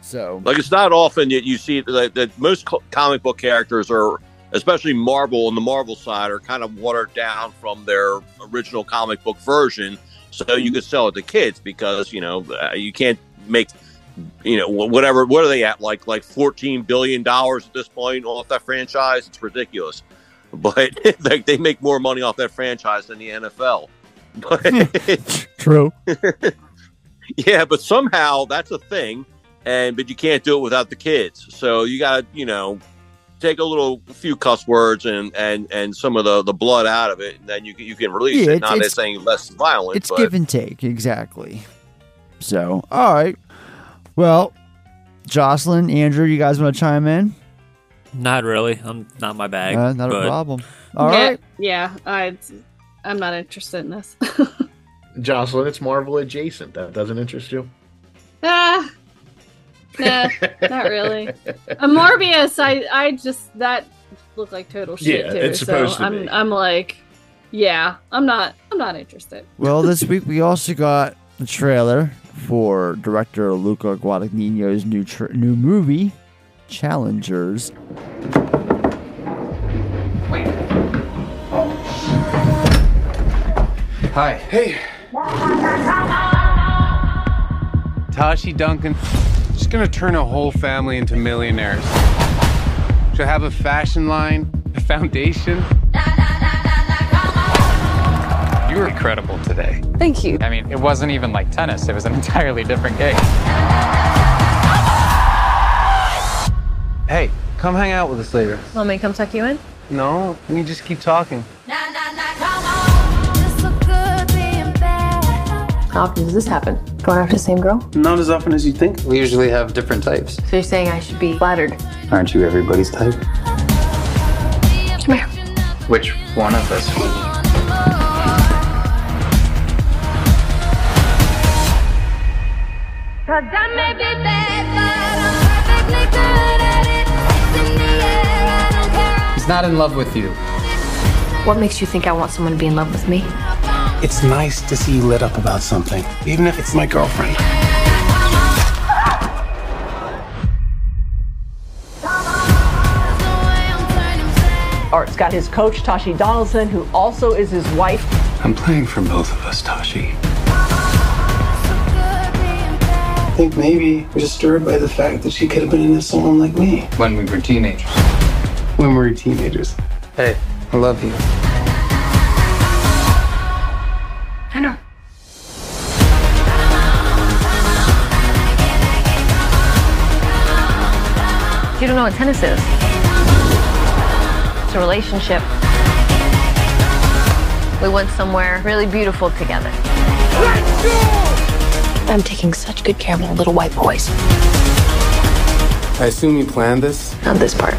C: so
F: Like it's not often that you see that, that most co- comic book characters are especially Marvel and the Marvel side, are kind of watered down from their original comic book version, so you could sell it to kids because you know uh, you can't make you know whatever what are they at like like 14 billion dollars at this point off that franchise it's ridiculous but like they make more money off that franchise than the NFL but hmm.
C: True.
F: yeah but somehow that's a thing and but you can't do it without the kids so you got to you know take a little few cuss words and and and some of the the blood out of it and then you can you can release
C: Yeah,
F: it not
C: it's-
F: as saying less violent
C: It's
F: but
C: give and take, exactly. So, all right. Well, Jocelyn, Andrew, you guys want to chime in?
E: Not really. I'm not my bag.
C: Uh, not a problem. All
D: yeah,
C: right.
D: Yeah, I, I'm not interested in this.
G: Jocelyn, it's Marvel adjacent. That doesn't interest you?
D: ah, nah, not really. A Morbius, I, I just that looked like total shit
G: Yeah,
D: too.
G: it's supposed
D: so
G: to
D: I'm,
G: be.
D: I'm like, yeah, I'm not, I'm not interested.
C: Well, this week we also got the trailer for director Luca Guadagnino's new tr- new movie, Challengers. Wait.
O: Hi. Hey. Tashi Duncan. She's gonna turn a whole family into millionaires. She'll have a fashion line, a foundation.
R: You were incredible today.
M: Thank you.
R: I mean, it wasn't even like tennis, it was an entirely different game.
O: Hey, come hang out with us later.
M: Want me to come tuck you in?
O: No, we just keep talking.
M: How often does this happen? Going after the same girl?
O: Not as often as you think.
R: We usually have different types.
M: So you're saying I should be flattered?
R: Aren't you everybody's type?
M: Come here.
R: Which one of us? He's not in love with you.
M: What makes you think I want someone to be in love with me?
Q: It's nice to see you lit up about something, even if it's my girlfriend.
S: Art's got his coach, Tashi Donaldson, who also is his wife.
Q: I'm playing for both of us, Tashi. I think maybe we're disturbed by the fact that she could have been into someone like me
R: When we were teenagers.
Q: When we were teenagers.
R: Hey, I love you.
M: I know. You don't know what tennis is. It's a relationship. We went somewhere really beautiful together. I'm taking such good care of my little white boys.
Q: I assume you planned this?
M: Not this part.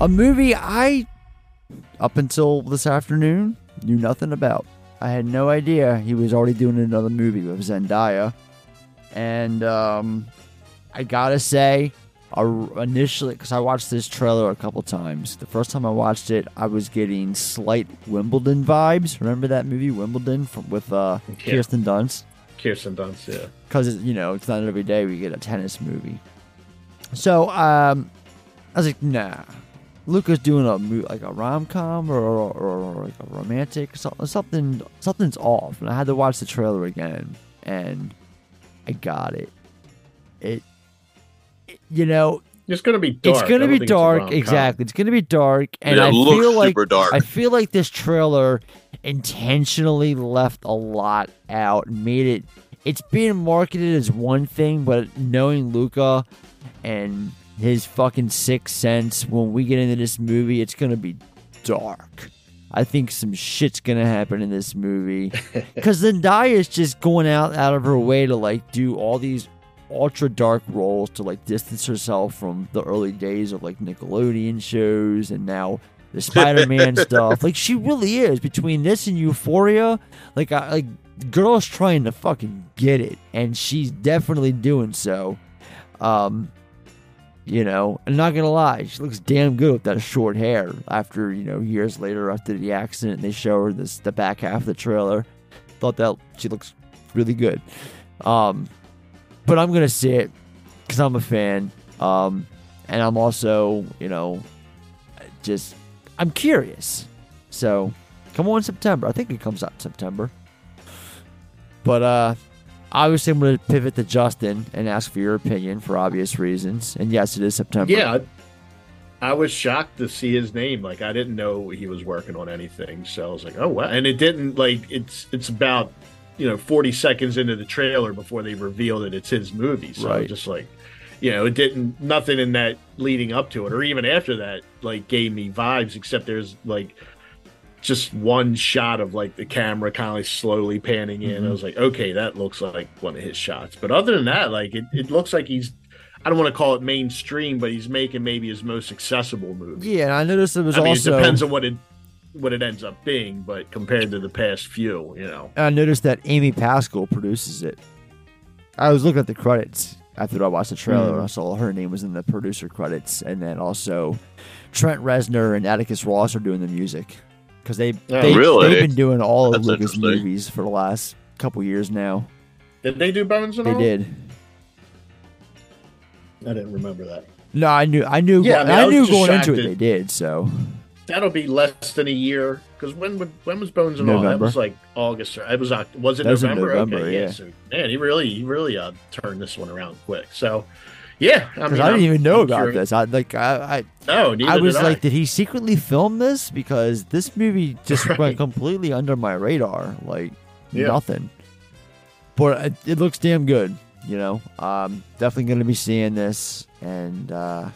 C: A movie I, up until this afternoon, knew nothing about. I had no idea he was already doing another movie with Zendaya. And um, I gotta say, initially, because I watched this trailer a couple times. The first time I watched it, I was getting slight Wimbledon vibes. Remember that movie, Wimbledon, from, with uh,
G: Yeah.
C: Kirsten Dunst?
G: Kirsten Dunst, yeah.
C: because you know it's not every day we get a tennis movie. So um, I was like, nah. Luca's doing a like a rom com or, or, or like a romantic something. Something something's off, and I had to watch the trailer again, and I got it. It, it- you know.
G: It's gonna be dark.
C: It's gonna be
G: think it's
C: dark, exactly. It's gonna be dark, and
F: Yeah, it
C: I
F: looks
C: feel like
F: dark.
C: I feel like this trailer intentionally left a lot out, made it. It's being marketed as one thing, but knowing Luca and his fucking sixth sense, when we get into this movie, it's gonna be dark. I think some shit's gonna happen in this movie because Zendaya is just going out out of her way to like do all these ultra dark roles to like distance herself from the early days of like Nickelodeon shows and now the Spider-Man stuff. Like she really is between this and Euphoria. Like I like girl's trying to fucking get it, and she's definitely doing so. Um, You know, I'm not gonna lie, she looks damn good with that short hair. After you know, years later after the accident, they show her this the back half of the trailer. Thought that she looks really good. Um, but I'm gonna see it because I'm a fan. Um, and I'm also, you know, just I'm curious. So come on September. I think it comes out September. But uh obviously I'm gonna pivot to Justin and ask for your opinion for obvious reasons. And yes, it is September.
G: Yeah, I, I was shocked to see his name. Like I didn't know he was working on anything, so I was like, oh wow. And it didn't like it's it's about you know 40 seconds into the trailer before they reveal that it's his movie. So
C: Right.
G: just like you know, it didn't nothing in that leading up to it or even after that like gave me vibes except there's like just one shot of like the camera kind of like slowly panning in. I
C: Mhm.
G: was like, okay, that looks like one of his shots. But other than that, like it, it looks like he's I don't want to call it mainstream, but he's making maybe his most accessible movie.
C: Yeah, and I noticed it was
G: I mean,
C: also
G: it depends on what it what it ends up being, but compared to the past few, you know.
C: I noticed that Amy Pascal produces it. I was looking at the credits after I watched the trailer.
G: Mm.
C: and I saw her name was in the producer credits, and then also Trent Reznor and Atticus Ross are doing the music because they
G: Oh,
C: they
F: really?
C: they've been doing all of
F: That's
C: Luca's movies for the last couple years now.
G: Did they do Bones and
C: They
G: all?
C: did.
G: I didn't remember that.
C: No, I knew I knew
G: Yeah, I
C: I,
G: mean, I was
C: knew going into it
G: that-
C: they did. So
G: That'll be less than a year because when would when was Bones and all? That was like August or it was was it
C: That was
G: November?
C: November,
G: okay,
C: yeah.
G: So man, he really he really uh, turned this one around quick. So yeah, I
C: because
G: mean,
C: I, didn't
G: I'm-
C: even know
G: I'm
C: about
G: curious-
C: this. I like I I
G: No,
C: I was
G: did
C: like,
G: I.
C: did he secretly film this? Because this movie just
G: Right.
C: went completely under my radar, like
G: Yeah.
C: nothing. But it, it looks damn good, you know. Um, definitely going to be seeing this, and uh,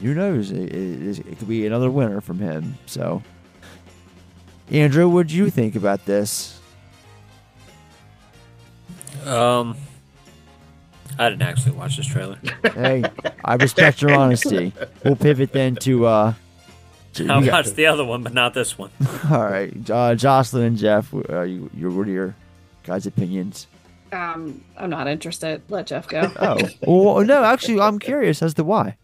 C: who knows? It, it, it could be another winner from him. So, Andrew, what do you think about this?
E: Um, I didn't actually watch this trailer.
C: hey, I respect your honesty. We'll pivot then to. Uh, to-
E: I
C: we got-
E: watched the other one, but not this one.
C: All right, uh, Jocelyn and Jeff, uh, you, your what are your guys' opinions?
D: Um, I'm not interested. Let Jeff go.
C: Oh, well, no, actually, I'm curious as to why.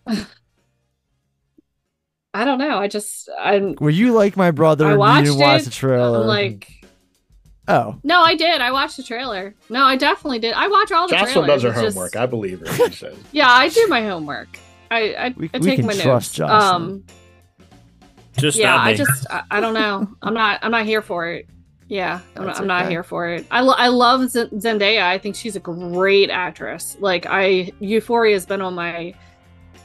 D: I don't know. I just I'm
C: Were you like my brother?
D: I watched
C: you didn't watch
D: it.
C: the trailer.
D: I'm like
C: oh,
D: no, I did. I watched the trailer. No, I definitely did. I watch all the
G: Jocelyn
D: trailers.
G: does her
D: It's just-
G: homework. I believe her. She says.
D: Yeah, I do my homework. I I,
C: We-
D: I
C: we
D: take
C: can
D: my
C: trust
D: notes.
C: Jocelyn.
D: Um,
E: Just
D: yeah, I just I, I don't know. I'm not I'm not here for it. Yeah, I'm,
C: That's
D: I'm not
C: okay.
D: here for it. I, lo- I love Z- Zendaya. I think she's a great actress. Like I Euphoria has been on my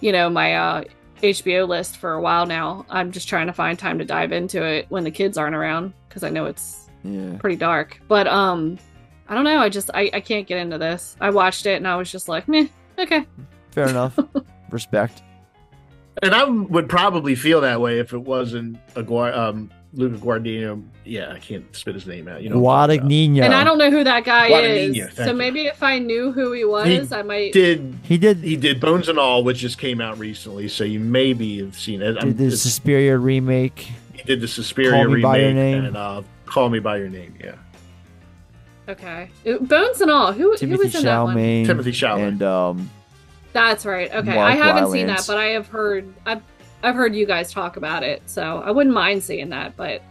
D: you know, my uh HBO list for a while now. I'm just trying to find time to dive into it when the kids aren't around because I know it's
C: yeah.
D: pretty dark. But um I don't know, I just I, I can't get into this. I watched it and I was just like, meh, okay.
C: Fair enough. Respect.
G: And I would probably feel that way if it wasn't a Guar- um, Luca Guardino. Yeah, I can't spit his name out. You know, what
C: Guadagnino.
D: And I don't know who that guy
G: Guadagnino,
D: is.
G: thank
D: So
G: you.
D: maybe if I knew who he was,
G: He
D: I might
G: did
C: He did
G: he did Bones and All, which just came out recently, so you maybe have seen it. I'm-
C: did the
G: it's-
C: Suspiria remake.
G: he did the Suspiria
C: Call
G: remake
C: By Your Name.
G: and uh, Call Me by Your Name. Yeah,
D: Okay. Bones and all. Who who was in that one?
C: Chalamet.
G: Timothée Chalamet.
C: And um,
D: That's right. Okay.
C: Mark
D: I haven't seen that, but I have heard I've I've heard you guys talk about it, so I wouldn't mind seeing that, but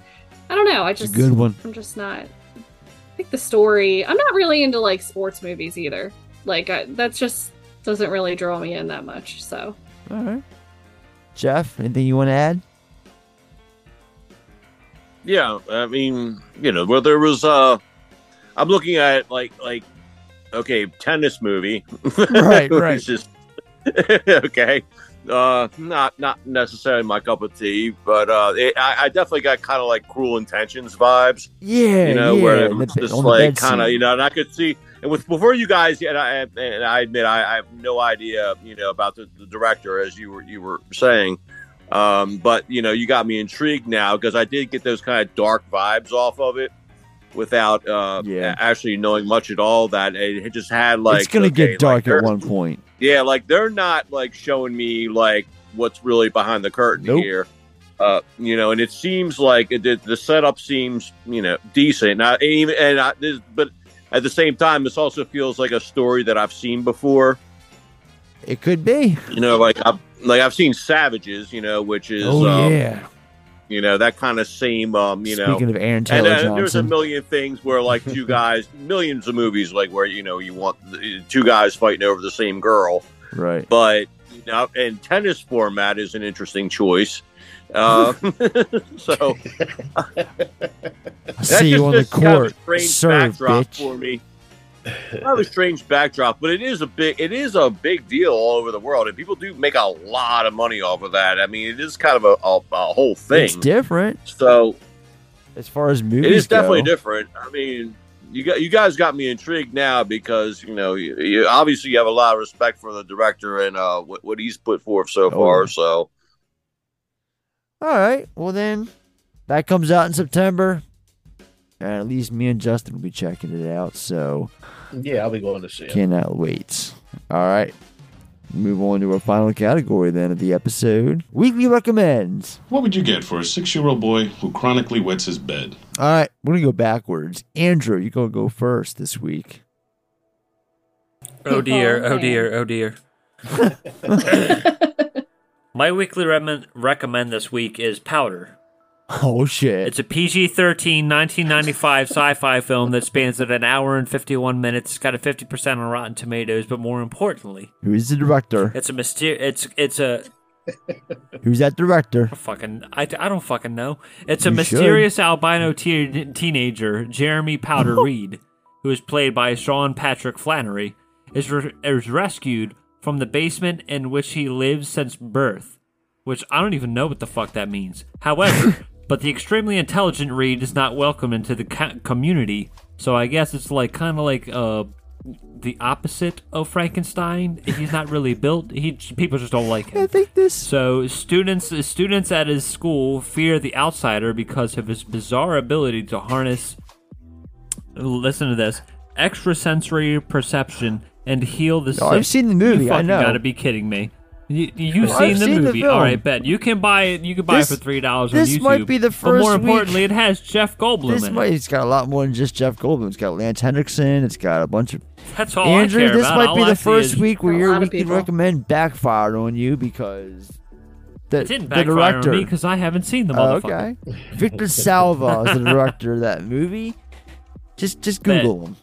D: I don't know. I just
C: good one.
D: I'm just not I think the story I'm not really into like sports movies either. Like I, that's just doesn't really draw me in that much. So
C: all right. Jeff, anything you want to add?
F: Yeah, I mean, you know, where there was uh I'm looking at like like okay, tennis movie.
C: Right, right.
F: just okay. Uh not not necessarily my cup of tea, but uh it, I, I definitely got kind of like cruel intentions vibes.
C: Yeah,
F: you know,
C: yeah.
F: where
C: the
F: it's just like kind of, you know, and I could see, and with before you guys, and I, and I admit I, I have no idea, you know, about the, the director as you were you were saying, um, but you know, you got me intrigued now because I did get those kind of dark vibes off of it without uh,
C: Yeah.
F: actually knowing much at all. That it just had like
C: it's gonna
F: okay,
C: get dark
F: like,
C: at one point.
F: yeah, like they're not like showing me like what's really behind the curtain
C: Nope.
F: here. Uh, you know, and it seems like it, the, the setup seems you know decent. Now, even and I, this, but at the same time, this also feels like a story that I've seen before.
C: It could be.
F: You know, like I've like I've seen Savages, you know, which is
C: Oh
F: um,
C: yeah.
F: you know that kind of same um you know
C: Speaking of Aaron
F: and
C: Taylor
F: uh, there's a million things where like two guys millions of movies like where you know you want two guys fighting over the same girl
C: Right.
F: but you know and tennis format is an interesting choice uh, so
C: I see you on the
F: just kind of a
C: court.
F: strange
C: Serve,
F: backdrop
C: bitch.
F: for me kind of a strange backdrop but it is a big it is a big deal all over the world and people do make a lot of money off of that i mean it is kind of a, a, a whole thing
C: It's different
F: so
C: as far as movies.
F: it is definitely different. I mean, you got you guys got me intrigued now because you know you, you obviously you have a lot of respect for the director and uh, what, what he's put forth so
C: Oh,
F: far.
C: yeah.
F: So
C: All right. Well, then that comes out in September. And at least me and Justin will be checking it out. So
G: Yeah, I'll be going to see it.
C: cannot wait. All right. Move on to our final category then of the episode Weekly Recommends.
T: What would you get for a six year old boy who chronically wets his bed?
C: All right. We're going to go backwards. Andrew, you're going to go first this week.
E: Oh dear, oh, oh dear, oh dear. My weekly rem- recommend this week is Powder.
C: Oh, shit.
E: It's a PG 13 1995 sci fi film that spans at an hour and 51 minutes. It's got a 50% on Rotten Tomatoes, but more importantly,
C: Who's the director?
E: it's a myster- it's it's a
C: Who's that director?
E: fucking I, I don't fucking know. It's a
C: You
E: mysterious albino te- teenager, Jeremy Powder Reed, who is played by Sean Patrick Flanery, is re- is rescued from the basement in which he lives since birth, which I don't even know what the fuck that means. However, but the extremely intelligent Reed is not welcome into the co- community, so I guess it's like kind of like uh the opposite of Frankenstein. He's not really built. He people just don't like him.
C: I think this.
E: So students students at his school fear the outsider because of his bizarre ability to harness. Listen to this: extrasensory perception and heal the.
C: Oh, I've seen the movie,
E: You
C: I know.
E: Gotta be kidding me. You, you've
C: Well,
E: seen the
C: seen the
E: movie,
C: film.
E: all right? Bet you can buy it. You can buy
C: This-
E: it for three dollars on YouTube.
C: this
E: YouTube.
C: might be the first.
E: But more importantly,
C: week-
E: it has Jeff Goldblum
C: This
E: in
C: might,
E: it.
C: it's got a lot more than just Jeff Goldblum. It's got Lance Henriksen. It's got a bunch of.
E: That's all
C: Andrew,
E: I care
C: this
E: about.
C: might
E: All
C: be
E: I
C: the
E: see
C: first week where
D: A
C: your
D: lot
C: weekly recommend backfired on you because the,
E: It didn't
C: the
E: backfire
C: director.
E: on me because I haven't seen the
C: oh,
E: motherfucker.
C: okay. Victor Salva is the director of that movie. Just just
E: Bet.
C: Google him.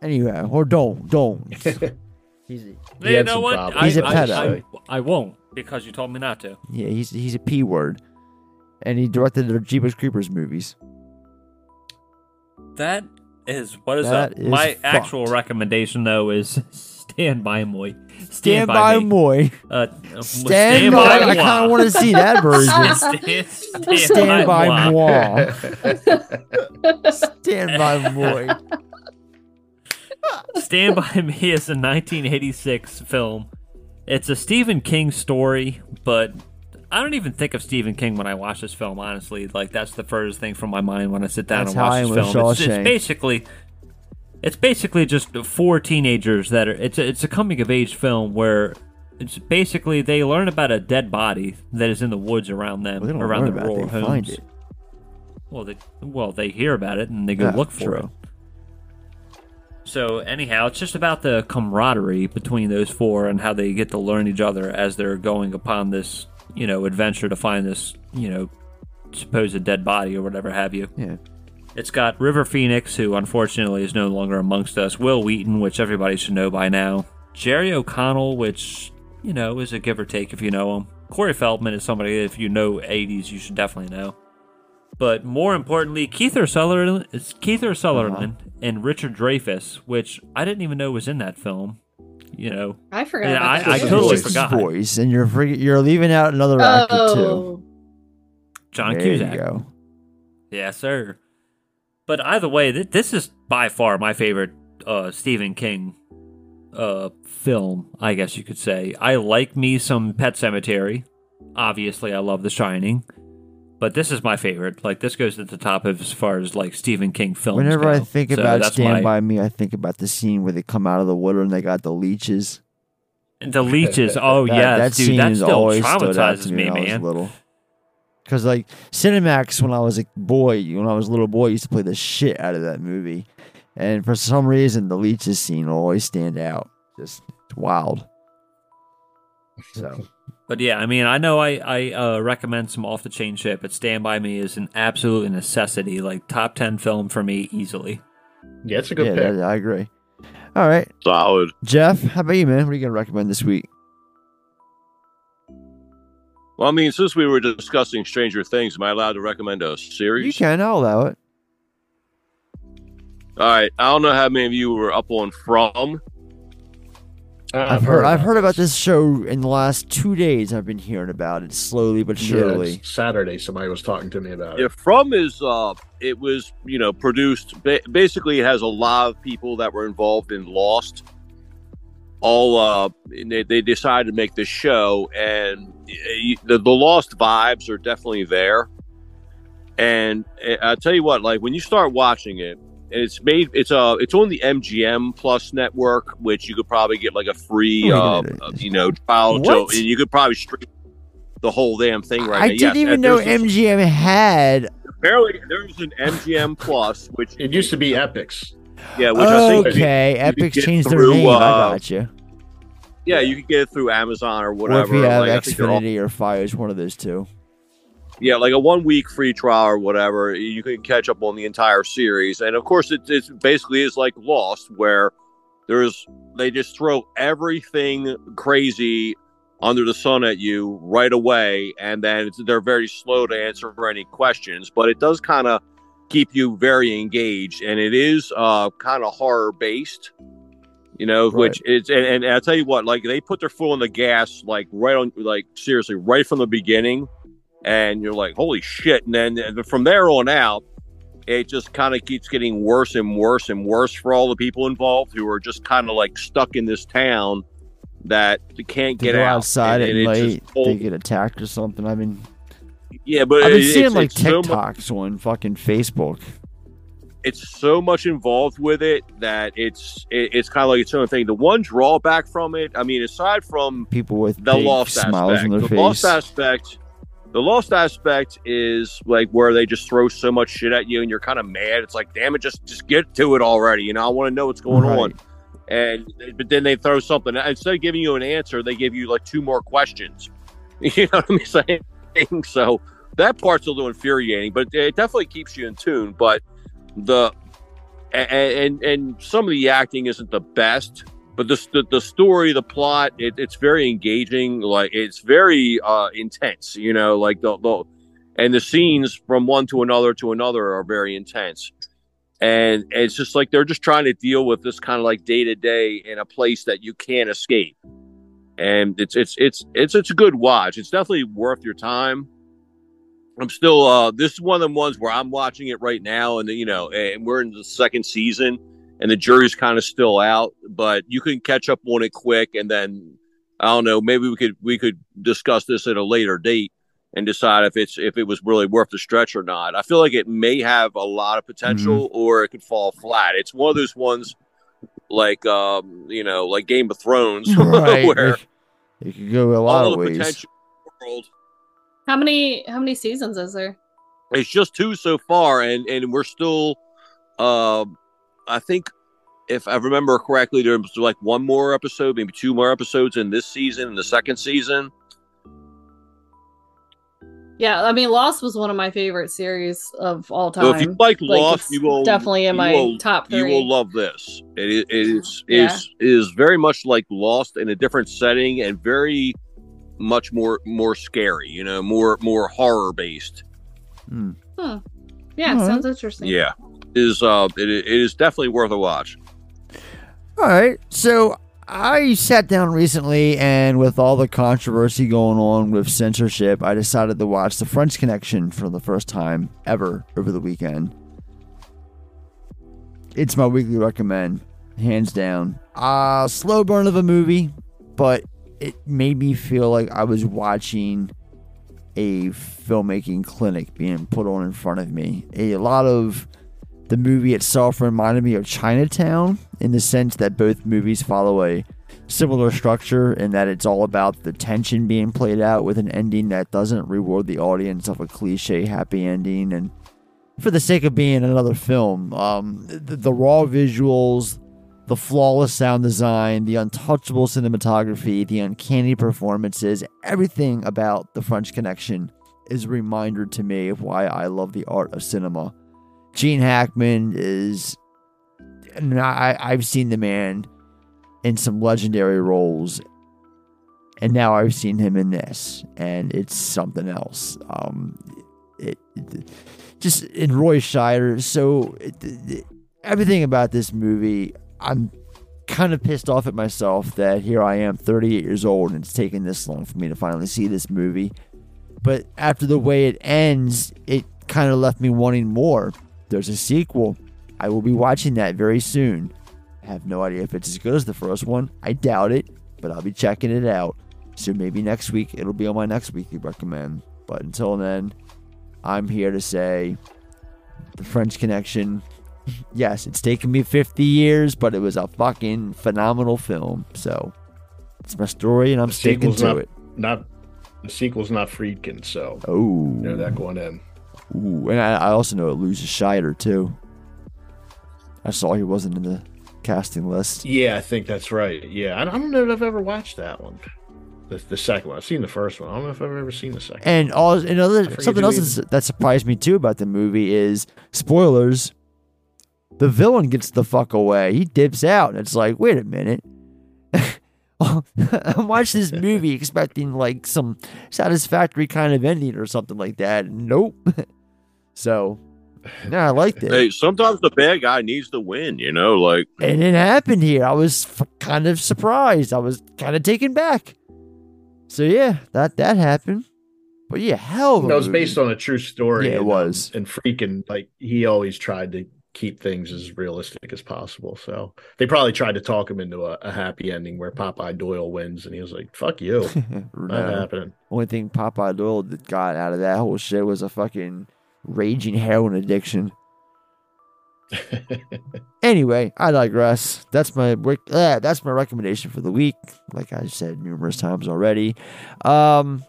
C: Anyway, or don't don't. He's a,
E: You
G: had
E: know
G: some
E: what?
G: problems.
E: I,
C: He's a
E: I-
C: pedo.
E: I, I won't because you told me not to.
C: yeah, he's he's a p word, and he directed the Jeepers Creepers movies.
E: That is what is
C: That
E: up.
C: is
E: My
C: fucked.
E: actual recommendation though is Stand by Moy. Stand,
C: Stand by
E: me.
C: Moy.
E: Uh,
C: Stand by. I kind of want to see that version.
E: Stand, stand,
C: Stand by
E: moi.
C: moi. Stand by Moy.
E: Stand by Me is a 1986 film. It's a Stephen King story, but I don't even think of Stephen King when I watch this film. Honestly, like that's the furthest thing from my mind when I sit down
C: That's
E: and watch this film. It's, it's basically, it's basically just four teenagers that are. It's a, it's a coming of age film where. It's basically they learn about a dead body that is in the woods around them,
C: Well, they don't
E: around
C: learn
E: the
C: about it,
E: rural
C: they
E: homes.
C: find it.
E: Well, they well they hear about it and they go
C: Yeah,
E: look for
C: true.
E: it. So anyhow, it's just about the camaraderie between those four and how they get to learn each other as they're going upon this, you know, adventure to find this, you know, supposed dead body or whatever have you.
C: Yeah.
E: It's got River Phoenix, who unfortunately is no longer amongst us, Wil Wheaton, which everybody should know by now, Jerry O'Connell, which, you know, is a give or take if you know him. Corey Feldman is somebody if you know 80s, you should definitely know. But more importantly, Keith Sutherland, it's Keith Sutherland and Richard Dreyfuss, which I didn't even know was in that film. You know,
D: I forgot.
E: Yeah,
D: about
E: I- I totally
C: His
E: forgot.
C: voice, and you're free, you're leaving out another actor too.
D: Oh,
E: John
C: there
E: Cusack.
C: you go.
E: Yes, sir. But either way, th- this is by far my favorite uh, Stephen King uh, film, I guess you could say. I like me some Pet Sematary. Obviously, I love The Shining. But this is my favorite. Like, this goes at the top of as far as, like, Stephen King films
C: Whenever
E: go.
C: I think
E: So
C: about Stand
E: my-
C: by Me, I think about the scene where they come out of the water and they got the leeches.
E: The leeches. Oh,
C: that,
E: yes,
C: that
E: dude.
C: scene
E: That still
C: always stood out
E: traumatizes
C: to
E: me,
C: when I was
E: man.
C: little. Because like Cinemax, when I was a boy, when I was a little boy, used to play the shit out of that movie, and for some reason, the leeches scene will always stand out. Just it's wild. So,
E: But yeah, I mean, I know I I uh, recommend some off the chain shit, but Stand by Me is an absolute necessity. Like top ten film for me easily.
G: Yeah, it's a good
C: yeah,
G: pick.
C: that- I agree. All right,
F: Solid.
C: Jeff, how about you, man? What are you gonna recommend this week?
F: Well, I mean, since we were discussing Stranger Things, am I allowed to recommend a series?
C: You can. I'll allow it.
F: All right. I don't know how many of you were up on From.
C: I've heard. I've heard about this show in the last two days. I've been hearing about it slowly but
G: Yeah,
C: surely.
G: it's Saturday, somebody was talking to me about
F: Yeah,
G: it.
F: From is uh, it was you know produced. Ba- basically, it has a lot of people that were involved in Lost. All uh, and they, they decided to make this show, and the, the Lost vibes are definitely there. And uh, I'll tell you what, like when you start watching it, and it's made it's uh it's on the MGM Plus network, which you could probably get like a free uh, uh, you know trial.
C: What?
F: To, and you could probably stream the whole damn thing right
C: I
F: now.
C: didn't
F: Yes,
C: even know
F: there's this-
C: MGM had.
F: Apparently, there's an MGM Plus, which
G: it used to be Epix.
F: Yeah, which I think
C: Okay, Epix
F: get
C: changed their
F: through,
C: name.
F: uh,
C: I got you.
F: Yeah, you could get it through Amazon or
C: Or
F: whatever.
C: if you have
F: like, I think
C: Xfinity or Fios, one of those two.
F: Yeah, like a one week free trial or whatever. You can catch up on the entire series, and of course, it, it basically is like Lost, where there's they just throw everything crazy under the sun at you right away, and then it's, they're very slow to answer for any questions. But it does kind of keep you very engaged, and it is uh, kind of horror based. You know, which is, and, and I'll tell you what, like they put their foot on the gas, like right on, like seriously, right from the beginning and you're like, holy shit. And then uh, from there on out, it just kind of keeps getting worse and worse and worse for all the people involved who are just kind of like stuck in this town that they can't get out.
C: outside
F: And- and
C: night, they get attacked or something. I mean,
F: yeah, but
C: I've been
F: it-
C: seeing
F: it's-
C: like
F: it's so
C: TikToks on fucking Facebook.
F: it's so much involved with it that it's it, it's kind of like its own thing. The one drawback from it, I mean, aside from
C: People with
F: the lost
C: smiles
F: aspect,
C: on their
F: the
C: face.
F: lost aspect, the lost aspect is like where they just throw so much shit at you, and you're kind of mad. It's like, damn it, just just get to it already. You know, I want to know what's going
C: Right.
F: on. And but then they throw something instead of giving you an answer, they give you like two more questions. You know what I'm saying? So that part's a little infuriating, but it definitely keeps you in tune. But the and and, and some of the acting isn't the best, but the the, the story, the plot, it, it's very engaging. Like it's very uh, intense. You know, like the, the and the scenes from one to another to another are very intense. And it's just like they're just trying to deal with this kind of like day to day in a place that you can't escape. And it's it's it's it's it's a good watch. It's definitely worth your time. I'm still uh this is one of the ones where I'm watching it right now and you know and we're in the second season and the jury's kind of still out but you can catch up on it quick and then I don't know maybe we could we could discuss this at a later date and decide if it's if it was really worth the stretch or not. I feel like it may have a lot of potential or it could fall flat. It's one of those ones like um you know like Game of Thrones
C: Right.
F: where
C: It could go a lot
F: all
C: of
F: the
C: ways.
F: potential world
D: How many how many seasons is there?
F: It's just two so far, and and we're still. Um, I think if I remember correctly, there was like one more episode, maybe two more episodes in this season, in the second season.
D: Yeah, I mean Lost was one of my favorite series of all time.
F: So if you like Lost,
D: it's
F: you will
D: definitely in my
F: will-
D: top three.
F: You will love this. It is it is
D: Yeah.
F: is is very much like Lost in a different setting and very much more more scary. You know, more more horror based.
D: Hmm. Yeah,
C: Alright.
D: sounds interesting.
F: Yeah, is uh it, it is definitely worth a watch.
C: All right. So I sat down recently, and with all the controversy going on with censorship, I decided to watch The French Connection for the first time ever over the weekend. It's my weekly recommend, hands down. Uh, slow burn of a movie, but it made me feel like I was watching a filmmaking clinic being put on in front of me. A lot of the movie itself reminded me of Chinatown in the sense that both movies follow a similar structure in that it's all about the tension being played out with an ending that doesn't reward the audience of a cliche happy ending and for the sake of being another film um, the, the raw visuals the flawless sound design, the untouchable cinematography, the uncanny performances, everything about the French Connection is a reminder to me of why I love the art of cinema. Gene Hackman is, I, I've seen the man in some legendary roles, and now I've seen him in this, and it's something else. Um, it, it just in Roy Scheider, so it, it, everything about this movie, I'm kind of pissed off at myself that here I am, 38 years old, and it's taken this long for me to finally see this movie. But after the way it ends, it kind of left me wanting more. There's a sequel. I will be watching that very soon. I have no idea if it's as good as the first one. I doubt it, but I'll be checking it out. So maybe next week it'll be on my next weekly recommend. But until then, I'm here to say the French Connection. Yes, it's taken me 50 years, but it was a fucking phenomenal film. So it's my story, and I'm
G: The
C: sticking to
G: not,
C: it.
G: Not the sequel's not Friedkin, so
C: Oh,
G: know that going in.
C: Ooh, and I, I also know it loses Scheider too. I saw he wasn't in the casting list.
G: Yeah, I think that's right. Yeah, I don't I don't know if I've ever watched that one. The, the second one. I've seen the first one. I don't know if I've ever seen the second.
C: And all another
G: forget
C: something else is, that surprised me too about the movie is spoilers. The villain gets the fuck away. He dips out. And it's like, wait a minute. Oh, I watched this movie expecting like some satisfactory kind of ending or something like that. Nope. So, yeah, I liked it.
F: Hey, sometimes the bad guy needs to win, you know, like
C: And it happened here. I was f- kind of surprised. I was kind of taken back. So yeah, that that happened. But yeah, hell of a
G: No, it was
C: movie.
G: based on a true story.
C: Yeah, it
G: and, um,
C: was.
G: and freaking like he always tried to keep things as realistic as possible. So they probably tried to talk him into a, a happy ending where Popeye Doyle wins, and he was like, "Fuck you, not
C: No.
G: happening."
C: Only thing Popeye Doyle got out of that whole shit was a fucking raging heroin addiction. anyway, I digress. That's my uh, that's my recommendation for the week. Like I said numerous times already. Um,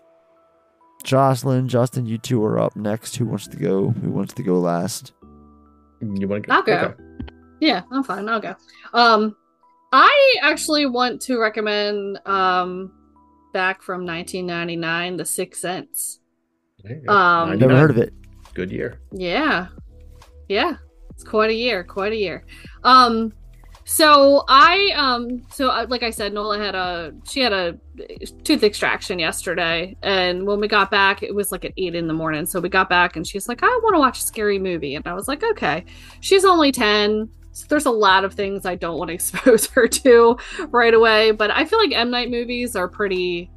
C: Jocelyn, Justin, you two are up next. Who wants to go? Who wants to go last?
G: You want to? go?
D: I'll go. Yeah, I'm fine. I'll go. Um, I actually want to recommend um, back from 1999, The Sixth Sense. Um, I've
C: Never heard of it.
G: Good year.
D: Yeah. Yeah. It's quite a year, quite a year. Um so I um so uh, like I said Nola had a she had a tooth extraction yesterday and when we got back it was like at 8 in the morning. So we got back and she's like I want to watch a scary movie and I was like okay. She's only 10. So there's a lot of things I don't want to expose her to right away, but I feel like M Night movies are pretty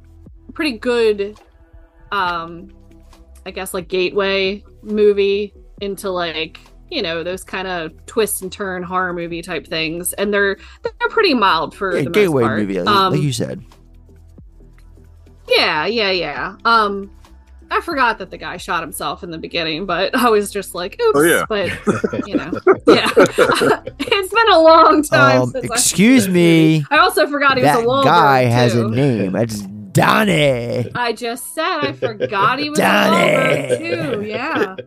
D: pretty good um I guess like gateway movie into like you know those kind of twist and turn horror movie type things, and they're they're pretty mild for
C: Yeah,
D: the
C: gateway
D: most part.
C: movie, like,
D: Um,
C: like you said.
D: yeah, yeah, yeah. Um, I forgot that the guy shot himself in the beginning, but I was just like, oops.
F: Oh, yeah.
D: But you know, yeah, it's been a long time.
C: Um,
D: since I-
C: excuse me.
D: I also forgot he was
C: That
D: a Wahlberg
C: guy has a
D: too.
C: name. That's Donnie.
D: I just said I forgot he was a
C: Donnie.
D: Too. Yeah.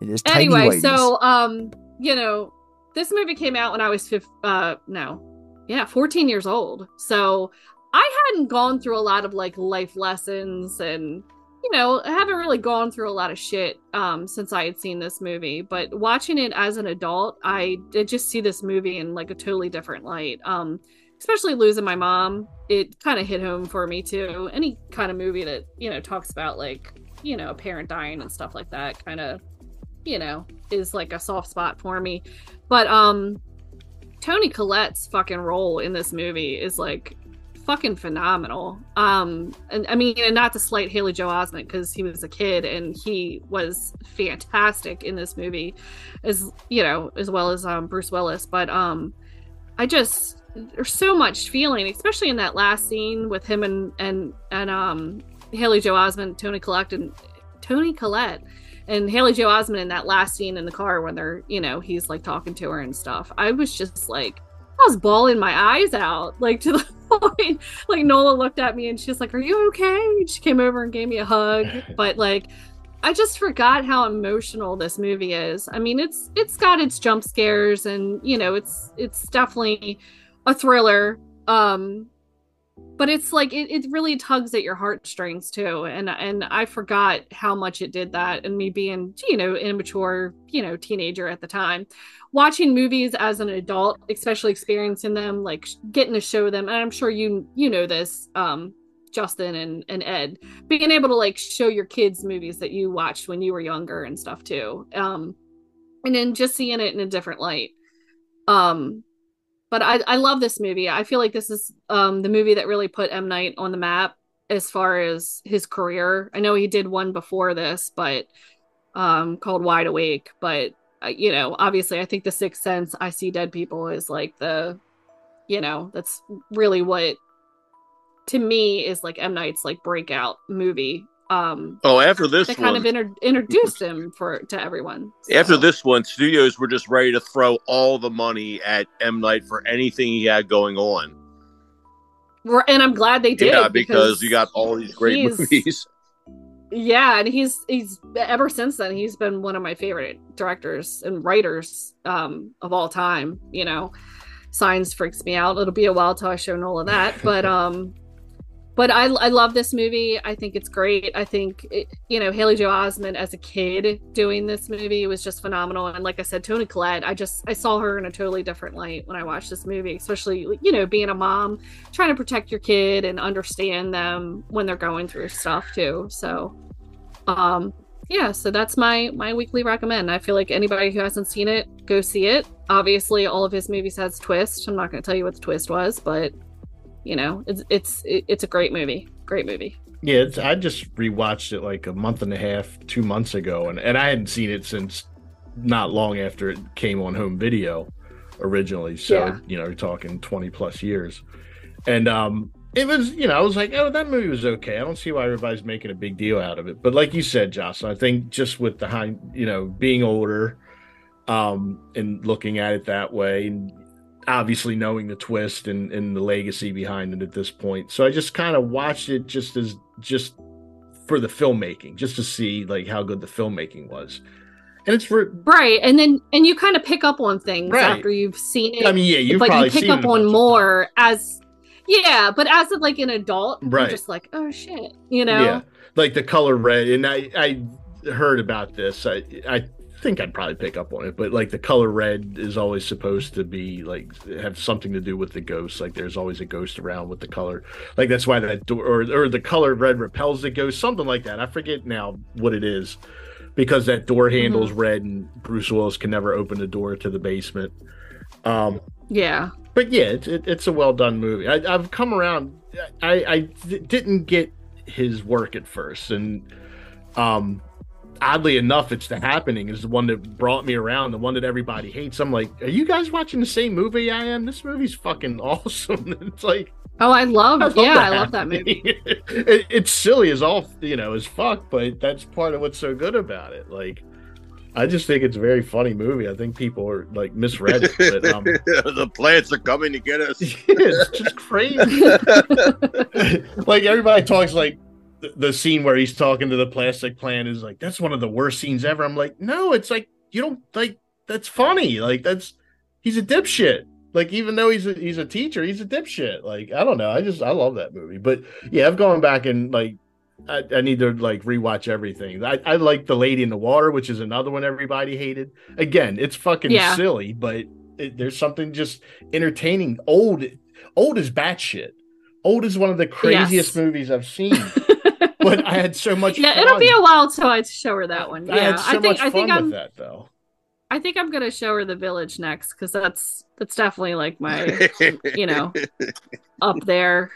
C: It is tiny
D: anyway, so um, you know, this movie came out when I was fif- uh no. Yeah, 14 years old. So I hadn't gone through a lot of like life lessons and you know, I haven't really gone through a lot of shit um since I had seen this movie, but watching it as an adult, I did just see this movie in like a totally different light. Um especially losing my mom, it kind of hit home for me too. Any kind of movie that, you know, talks about like, you know, a parent dying and stuff like that kind of you know, is like a soft spot for me. But um Toni Collette's fucking role in this movie is like fucking phenomenal. Um and I mean and not to slight Haley Joel Osment because he was a kid and he was fantastic in this movie as you know, as well as um Bruce Willis. But um I just there's so much feeling, especially in that last scene with him and and and um Haley Joel Osment, Toni Collette and Toni Collette and Haley Joel Osment in that last scene in the car when they're, you know, he's like talking to her and stuff. I was just like, I was bawling my eyes out, like to the point, like Nola looked at me and she's like, "Are you okay?" She came over and gave me a hug, but like, I just forgot how emotional this movie is. I mean, it's it's got its jump scares and you know, it's it's definitely a thriller. Um but it's like it, it really tugs at your heartstrings too. And and I forgot how much it did that and me being, you know, immature, you know, teenager at the time. Watching movies as an adult, especially experiencing them, like getting to show them, and I'm sure you you know this, um, Justin and, and Ed, being able to like show your kids movies that you watched when you were younger and stuff too. Um, and then just seeing it in a different light. Um, but I, I love this movie. I feel like this is um, the movie that really put M. Night on the map as far as his career. I know he did one before this, but um, called Wide Awake. But, uh, you know, obviously, I think The Sixth Sense, I See Dead People is like the, you know, that's really what to me is like M Night's like breakout movie. Um,
F: Oh, after this
D: that kind
F: one,
D: of inter- introduced him for to everyone.
F: after this one, studios were just ready to throw all the money at M Night for anything he had going on.
D: And I'm glad they did.
F: yeah, because, you got all these great movies.
D: Yeah, and he's he's ever since then he's been one of my favorite directors and writers um of all time. You know, Signs freaks me out. It'll be a while till I show Nola that, but um, but I I love this movie. I think it's great. I think it, you know Haley Joel Osment as a kid doing this movie was just phenomenal. And like I said, Toni Collette, I just I saw her in a totally different light when I watched this movie, especially you know being a mom, trying to protect your kid and understand them when they're going through stuff too. So, um, yeah. So that's my my weekly recommend. I feel like anybody who hasn't seen it, go see it. Obviously, all of his movies has twist. I'm not going to tell you what the twist was, but you know it's it's it's a great movie great movie
G: Yeah, it's, I just rewatched it like a month and a half, two months ago, and, and I hadn't seen it since not long after it came on home video originally. So,
D: Yeah.
G: you know, you're talking 20 plus years. And um it was, you know, I was like, oh, that movie was okay. I don't see why everybody's making a big deal out of it. But like you said, Jocelyn, I think just with the high, you know, being older um and looking at it that way and obviously knowing the twist and, and the legacy behind it at this point. So I just kind of watched it just as just for the filmmaking, just to see like how good the filmmaking was. And it's for
D: right and then and you kind of pick up on things
G: Right.
D: after you've seen it
G: I mean, yeah, you've probably
D: you pick up on more as yeah but as like an adult
G: Right.
D: you're just like oh shit you know
G: yeah, like the color red. And I I heard about this. I I think I'd probably pick up on it, but like the color red is always supposed to be like have something to do with the ghost. Like there's always a ghost around with the color. Like that's why that door or or the color red repels the ghost. Something like that. I forget now what it is. Because that door handle is red and Bruce Willis can never open the door to the basement. Um,
D: yeah
G: but yeah, it's it, it's a well done movie. I, I've come around. I I d- didn't get his work at first, and um, oddly enough, it's the happening is the one that brought me around. The one that everybody hates. I'm like, are you guys watching the same movie I am? This movie's fucking awesome. it's like.
D: oh i love,
G: I love
D: yeah
G: The
D: i love that movie
G: it, it's silly as all you know as fuck, but that's part of what's so good about it. Like, I just think it's a very funny movie. I think people are like misread it, but um,
F: the plants are coming to get us.
G: it's just crazy. like everybody talks like the, the scene where he's talking to the plastic plant is like that's one of the worst scenes ever. I'm like, no, it's like you don't like that's funny. Like that's he's a dipshit. Like even though he's a, he's a teacher, he's a dipshit. Like I don't know. I just I love that movie. But yeah, I've gone back and like I, I need to like rewatch everything. I, I like the Lady in the Water, which is another one everybody hated. Again, it's fucking
D: Yeah.
G: silly, but it, there's something just entertaining. Old, old is batshit. Old is one of the craziest
D: Yes.
G: movies I've seen. but I had so much.
D: yeah
G: fun.
D: it'll be a while till i show her that one yeah
G: I had so
D: I think
G: much
D: i think i'm
G: that though.
D: i think i'm gonna show her the village next because that's that's definitely like my you know up there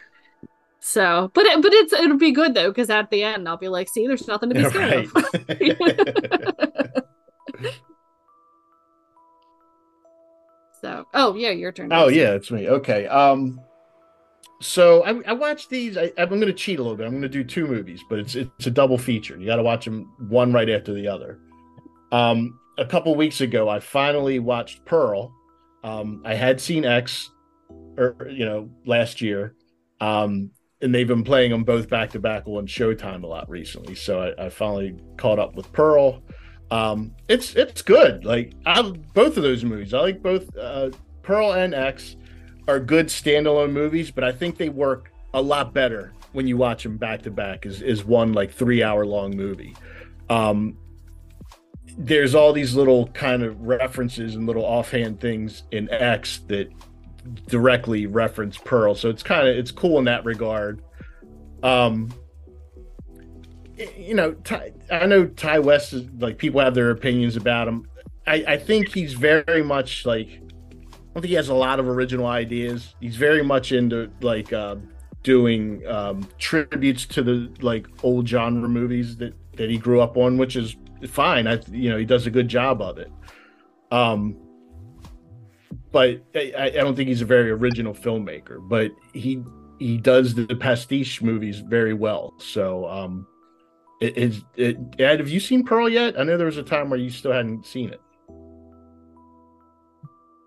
D: so but it, but it's it'll be good though because at the end i'll be like see there's nothing to be scared of so oh yeah your turn
G: Oh yeah, it's me. Okay. Um so I, I watched these. I, I'm going to cheat a little bit. I'm going to do two movies, but it's it's a double feature. You got to watch them one right after the other. Um, a couple weeks ago, I finally watched Pearl. Um, I had seen X, or you know, last year. Um, and they've been playing them both back to back on Showtime a lot recently. So I, I finally caught up with Pearl. Um, it's it's good. Like I both of those movies. I like both. Uh, Pearl and X are good standalone movies, but I think they work a lot better when you watch them back to back. Is is one like three hour long movie. Um, there's all these little kind of references and little offhand things in X that directly reference Pearl. So it's kind of it's cool in that regard. Um, you know, Ti, I know Ti West is like people have their opinions about him. I, I think he's very much like don't think he has a lot of original ideas. He's very much into like uh, doing um, tributes to the like old genre movies that that he grew up on, which is fine. I you know he does a good job of it. Um, but I, I don't think he's a very original filmmaker. But he he does the pastiche movies very well. So um, it, it, it, Ed, have you seen Pearl yet? I know there was a time where you still hadn't seen it.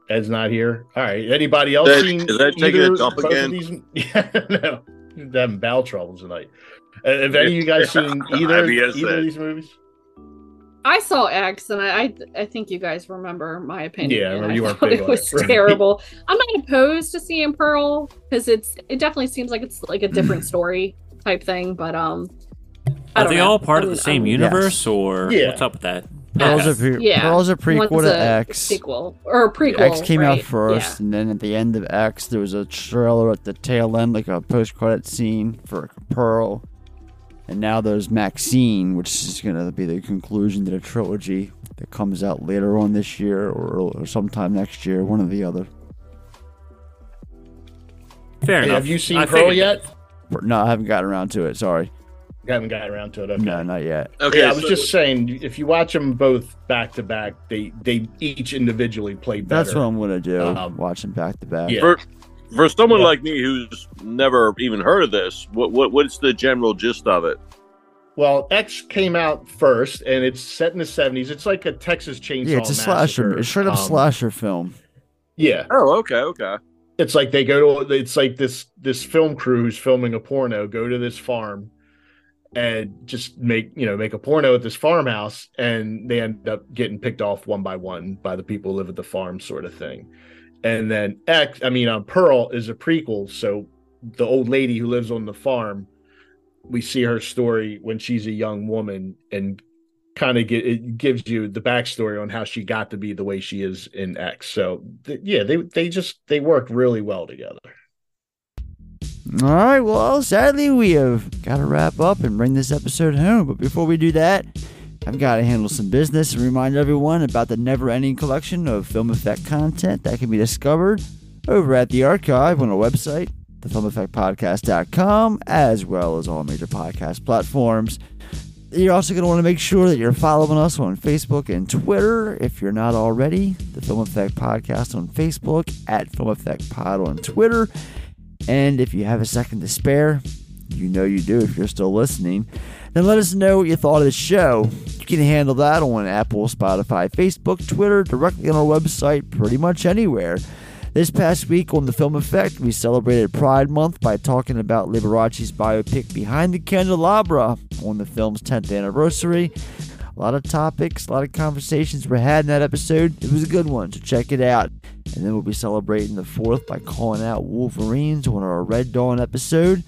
G: Ed's not here. All right. Anybody else
F: Is that-
G: seen?
F: is that taking a
G: either-
F: dump
G: of
F: again?
G: these? Yeah, no. He's having bowel trouble tonight. Have any of you guys seen either, either
F: said.
G: of these movies?
D: I saw X, and I, I I think you guys remember my opinion.
G: Yeah, I
D: and
G: remember you weren't
D: thought
G: big
D: it was
G: it, right?
D: terrible. I'm not opposed to seeing Pearl because it's it definitely seems like it's like a different story type thing. But um, I
E: Are
D: don't
E: they
D: know.
E: all part of
D: I'm-
E: the same
D: I'm-
E: universe, or
G: Yeah.
E: what's up with that?
C: Pearl's
E: Okay.
C: a pre-
D: Yeah,
C: Pearl's a prequel
D: one's
C: to
D: a
C: X.
D: sequel or a prequel.
C: X came out
D: right?
C: first, and then at the end of X, there was a trailer at the tail end, like a post-credit scene for Pearl. And now there's MaXXXine, which is going to be the conclusion to the trilogy that comes out later on this year or, or sometime next year, one or the other.
E: Fair
G: Hey,
E: enough.
G: have you seen
E: I
G: Pearl
E: figured-
G: yet?
C: No, I haven't gotten around to it. Sorry.
G: You haven't gotten around to it. Okay.
C: No, not yet.
F: Okay,
G: yeah, I was
F: so-
G: just saying, if you watch them both back to back, they they each individually play better.
C: That's what I'm going to do.
G: Um,
C: watch them back to back.
G: yeah.
F: For for someone
G: Yeah.
F: like me who's never even heard of this, what what what's the general gist of it?
G: Well, X came out first, and it's set in the '70s. It's like a Texas Chainsaw.
C: Yeah, it's a slasher.
G: Massacre.
C: It's straight up
G: Um,
C: slasher film.
G: Yeah,
F: Oh, okay, okay.
G: it's like they go to. It's like this this film crew who's filming a porno go to this farm, and just make you know make a porno at this farmhouse, and they end up getting picked off one by one by the people who live at the farm, sort of thing. And then X, I mean, um, Pearl is a prequel, so the old lady who lives on the farm we see her story when she's a young woman and kind of get it gives you the backstory on how she got to be the way she is in X. So th- yeah, they they just they work really well together.
C: All right, well, sadly, we have got to wrap up and bring this episode home. But before we do that, I've got to handle some business and remind everyone about the never ending collection of film effect content that can be discovered over at the archive on our website, thefilmeffectpodcast.com, as well as all major podcast platforms. You're also going to want to make sure that you're following us on Facebook and Twitter if you're not already. The Film Effect Podcast on Facebook, at Film Effect Pod on Twitter. And if you have a second to spare, you know you do if you're still listening, then let us know what you thought of the show. You can handle that on Apple, Spotify, Facebook, Twitter, directly on our website, pretty much anywhere. This past week on The Film Effect, we celebrated Pride Month by talking about Liberace's biopic Behind the Candelabra on the film's 10th anniversary. A lot of topics, a lot of conversations were had in that episode. It was a good one, so check it out. And then we'll be celebrating the 4th by calling out Wolverines on our Red Dawn episode.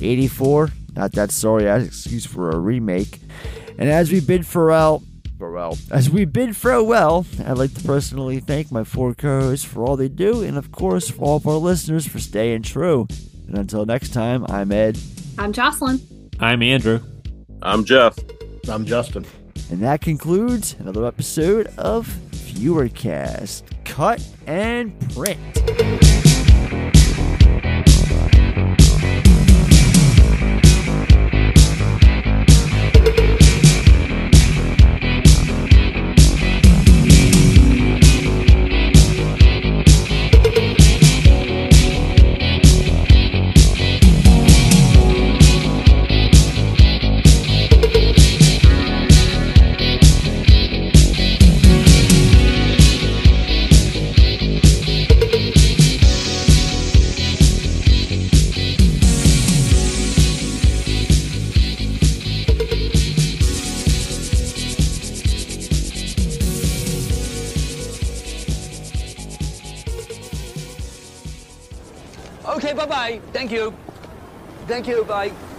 C: 84, not that sorry ass excuse for a remake. And as we bid farewell, farewell, as we bid farewell, I'd like to personally thank my four co-hosts for all they do, and of course for all of our listeners for staying true. And until next time, I'm Ed,
D: I'm Jocelyn.
E: I'm Andrew.
F: I'm Jeff.
G: I'm Justin.
C: And that concludes another episode of FEWERcast. Cut and print.
U: Thank you. Bye.